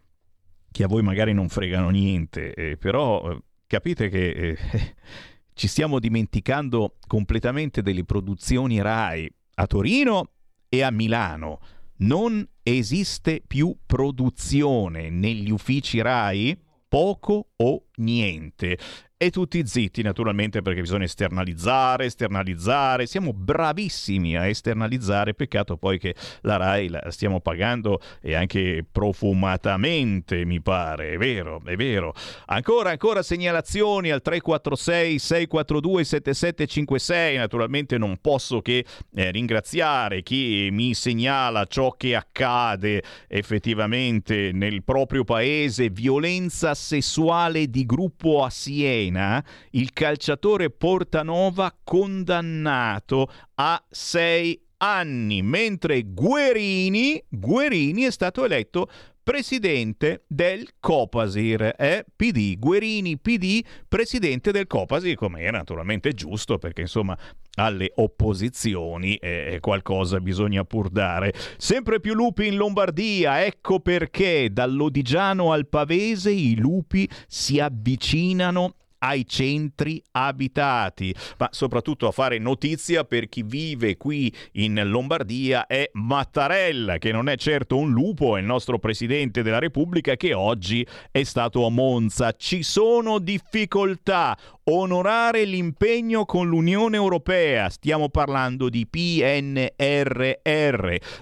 che a voi magari non fregano niente, eh, però eh, capite che eh, ci stiamo dimenticando completamente delle produzioni RAI a Torino e a Milano non esiste più produzione negli uffici RAI? Poco o niente e tutti zitti naturalmente perché bisogna esternalizzare, esternalizzare, siamo bravissimi a esternalizzare, peccato poi che la RAI la stiamo pagando e anche profumatamente mi pare, è vero, è vero. Ancora, ancora segnalazioni al 346 642 7756, naturalmente non posso che eh, ringraziare chi mi segnala ciò che accade effettivamente nel proprio paese, violenza sessuale di gruppo a Siena Siena il calciatore Portanova condannato a sei anni, mentre Guerini, Guerini è stato eletto presidente del Copasir, eh? PD, Guerini PD, presidente del Copasir, come era naturalmente giusto, perché insomma alle opposizioni eh, qualcosa bisogna pur dare. Sempre più lupi in Lombardia, ecco perché dall'Odigiano al Pavese i lupi si avvicinano ai centri abitati, ma soprattutto a fare notizia per chi vive qui in Lombardia è Mattarella, che non è certo un lupo, è il nostro presidente della Repubblica che oggi è stato a Monza. Ci sono difficoltà. Onorare l'impegno con l'Unione Europea, stiamo parlando di PNRR.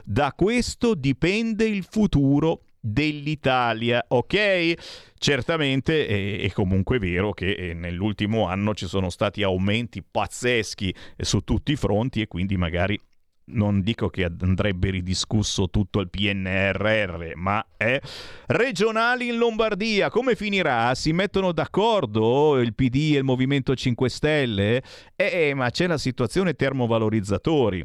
Da questo dipende il futuro dell'Italia, ok? Certamente è, comunque vero che eh, nell'ultimo anno ci sono stati aumenti pazzeschi eh, su tutti i fronti e quindi magari non dico che andrebbe ridiscusso tutto il PNRR, ma è regionali in Lombardia. Come finirà? Si mettono d'accordo il PD e il Movimento 5 Stelle? Eh, eh, ma c'è la situazione termovalorizzatori.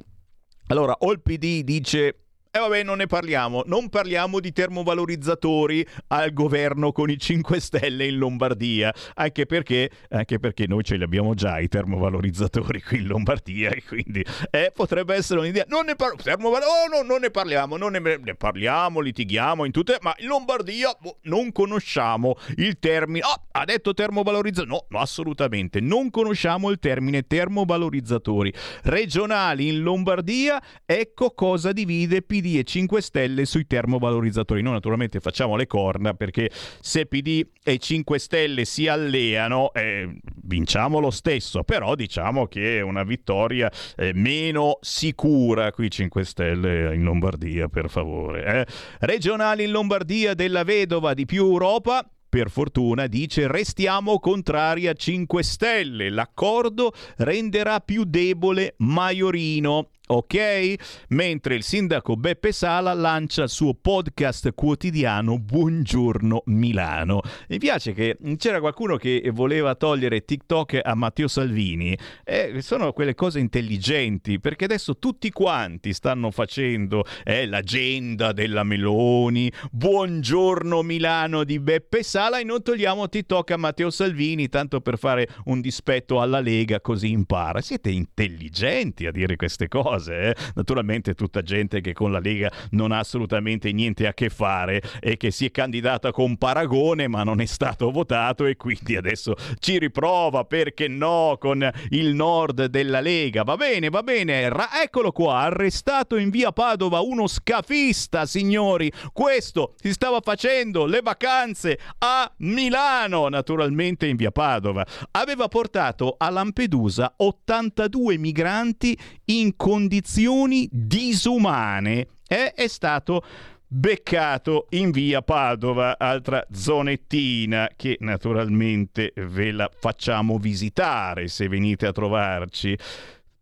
Allora, o il PD dice E eh vabbè, non ne parliamo. Non parliamo di termovalorizzatori al governo con i 5 Stelle in Lombardia. Anche perché, anche perché noi ce li abbiamo già i termovalorizzatori qui in Lombardia. E quindi eh, potrebbe essere un'idea. Non ne, par- termoval- oh, no, non ne parliamo. Non ne, ne, parliamo, litighiamo in tutte. Ma in Lombardia boh, non conosciamo il termine. Oh, ha detto termovalorizzatori. No, assolutamente. Non conosciamo il termine termovalorizzatori regionali in Lombardia. Ecco cosa divide PD PD e 5 Stelle sui termovalorizzatori. Noi naturalmente facciamo le corna perché se PD e 5 Stelle si alleano eh, vinciamo lo stesso, però diciamo che è una vittoria eh, meno sicura qui 5 Stelle in Lombardia, per favore. Eh. Regionali in Lombardia della vedova di più Europa per fortuna, dice restiamo contrari a 5 Stelle. L'accordo renderà più debole Maiorino ok? Mentre il sindaco Beppe Sala lancia il suo podcast quotidiano Buongiorno Milano. Mi piace che c'era qualcuno che voleva togliere TikTok a Matteo Salvini. Eh, sono quelle cose intelligenti, perché adesso tutti quanti stanno facendo eh, l'agenda della Meloni, Buongiorno Milano di Beppe Sala e non togliamo TikTok a Matteo Salvini, tanto per fare un dispetto alla Lega, così impara. Siete intelligenti a dire queste cose cose. Eh? Naturalmente tutta gente che con la Lega non ha assolutamente niente a che fare e che si è candidata con paragone ma non è stato votato e quindi adesso ci riprova, perché no, con il nord della Lega. Va bene, va bene, Ra- eccolo qua, arrestato in via Padova uno scafista, signori. Questo si stava facendo le vacanze a Milano, naturalmente in via Padova. Aveva portato a Lampedusa 82 migranti in condizioni condizioni disumane eh, è stato beccato in via Padova, altra zonettina che naturalmente ve la facciamo visitare se venite a trovarci.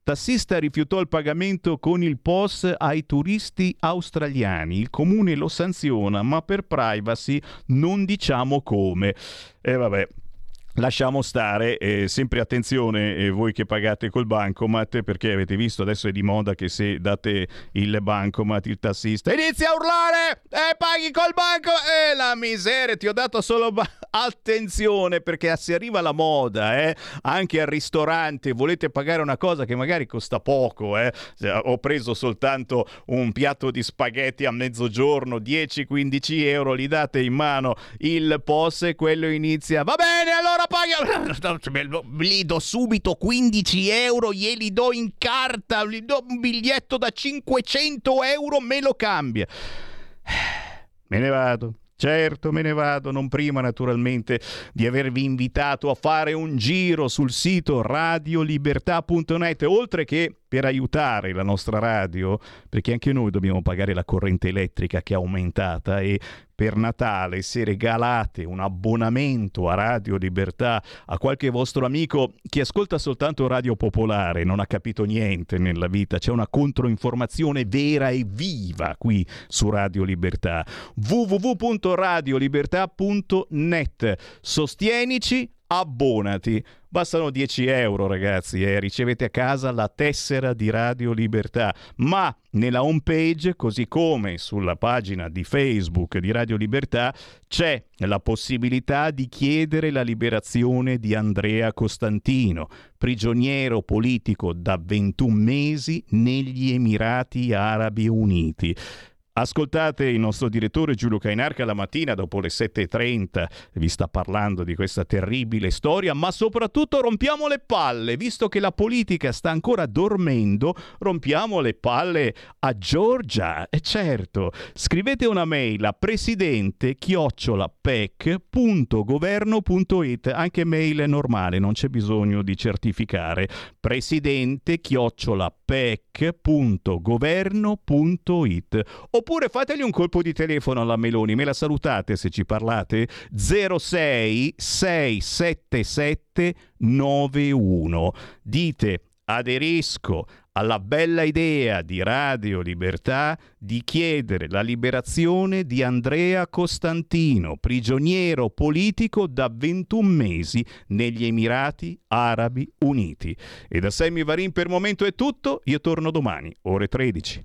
Tassista rifiutò il pagamento con il POS ai turisti australiani. Il comune lo sanziona, ma per privacy non diciamo come. E vabbè, Lasciamo stare, eh, sempre attenzione eh, voi che pagate col bancomat perché avete visto adesso è di moda che se date il bancomat il tassista inizia a urlare e eh, paghi col banco e la miseria ti ho dato solo ba- attenzione perché se arriva la moda eh, anche al ristorante volete pagare una cosa che magari costa poco eh. ho preso soltanto un piatto di spaghetti a mezzogiorno 10-15 euro li date in mano il POS e quello inizia va bene allora paghi. Gli do subito 15 euro, glieli do in carta, gli do un biglietto da 500 euro, me lo cambia. Me ne vado. Certo, me ne vado, non prima naturalmente di avervi invitato a fare un giro sul sito radiolibertà.net, oltre che per aiutare la nostra radio, perché anche noi dobbiamo pagare la corrente elettrica che è aumentata e per Natale se regalate un abbonamento a Radio Libertà a qualche vostro amico che ascolta soltanto Radio Popolare, non ha capito niente nella vita, c'è una controinformazione vera e viva qui su Radio Libertà. www.radiolibertà.net. Sostienici, abbonati. Bastano 10 euro ragazzi e ricevete a casa la tessera di Radio Libertà, ma nella home page, così come sulla pagina di Facebook di Radio Libertà, c'è la possibilità di chiedere la liberazione di Andrea Costantino, prigioniero politico da 21 mesi negli Emirati Arabi Uniti. Ascoltate il nostro direttore Giulio Cainarca la mattina dopo le 7.30, vi sta parlando di questa terribile storia, ma soprattutto rompiamo le palle, visto che la politica sta ancora dormendo, rompiamo le palle a Giorgia. E certo, scrivete una mail a presidente chiocciolapec.governo.it, anche mail normale, non c'è bisogno di certificare. Presidente chiocciolapec.governo.it Oppure fategli un colpo di telefono alla Meloni, me la salutate se ci parlate? 06 677 91. Dite aderisco alla bella idea di Radio Libertà di chiedere la liberazione di Andrea Costantino, prigioniero politico da 21 mesi negli Emirati Arabi Uniti. E da Sammy Varin per il momento è tutto, io torno domani, ore 13.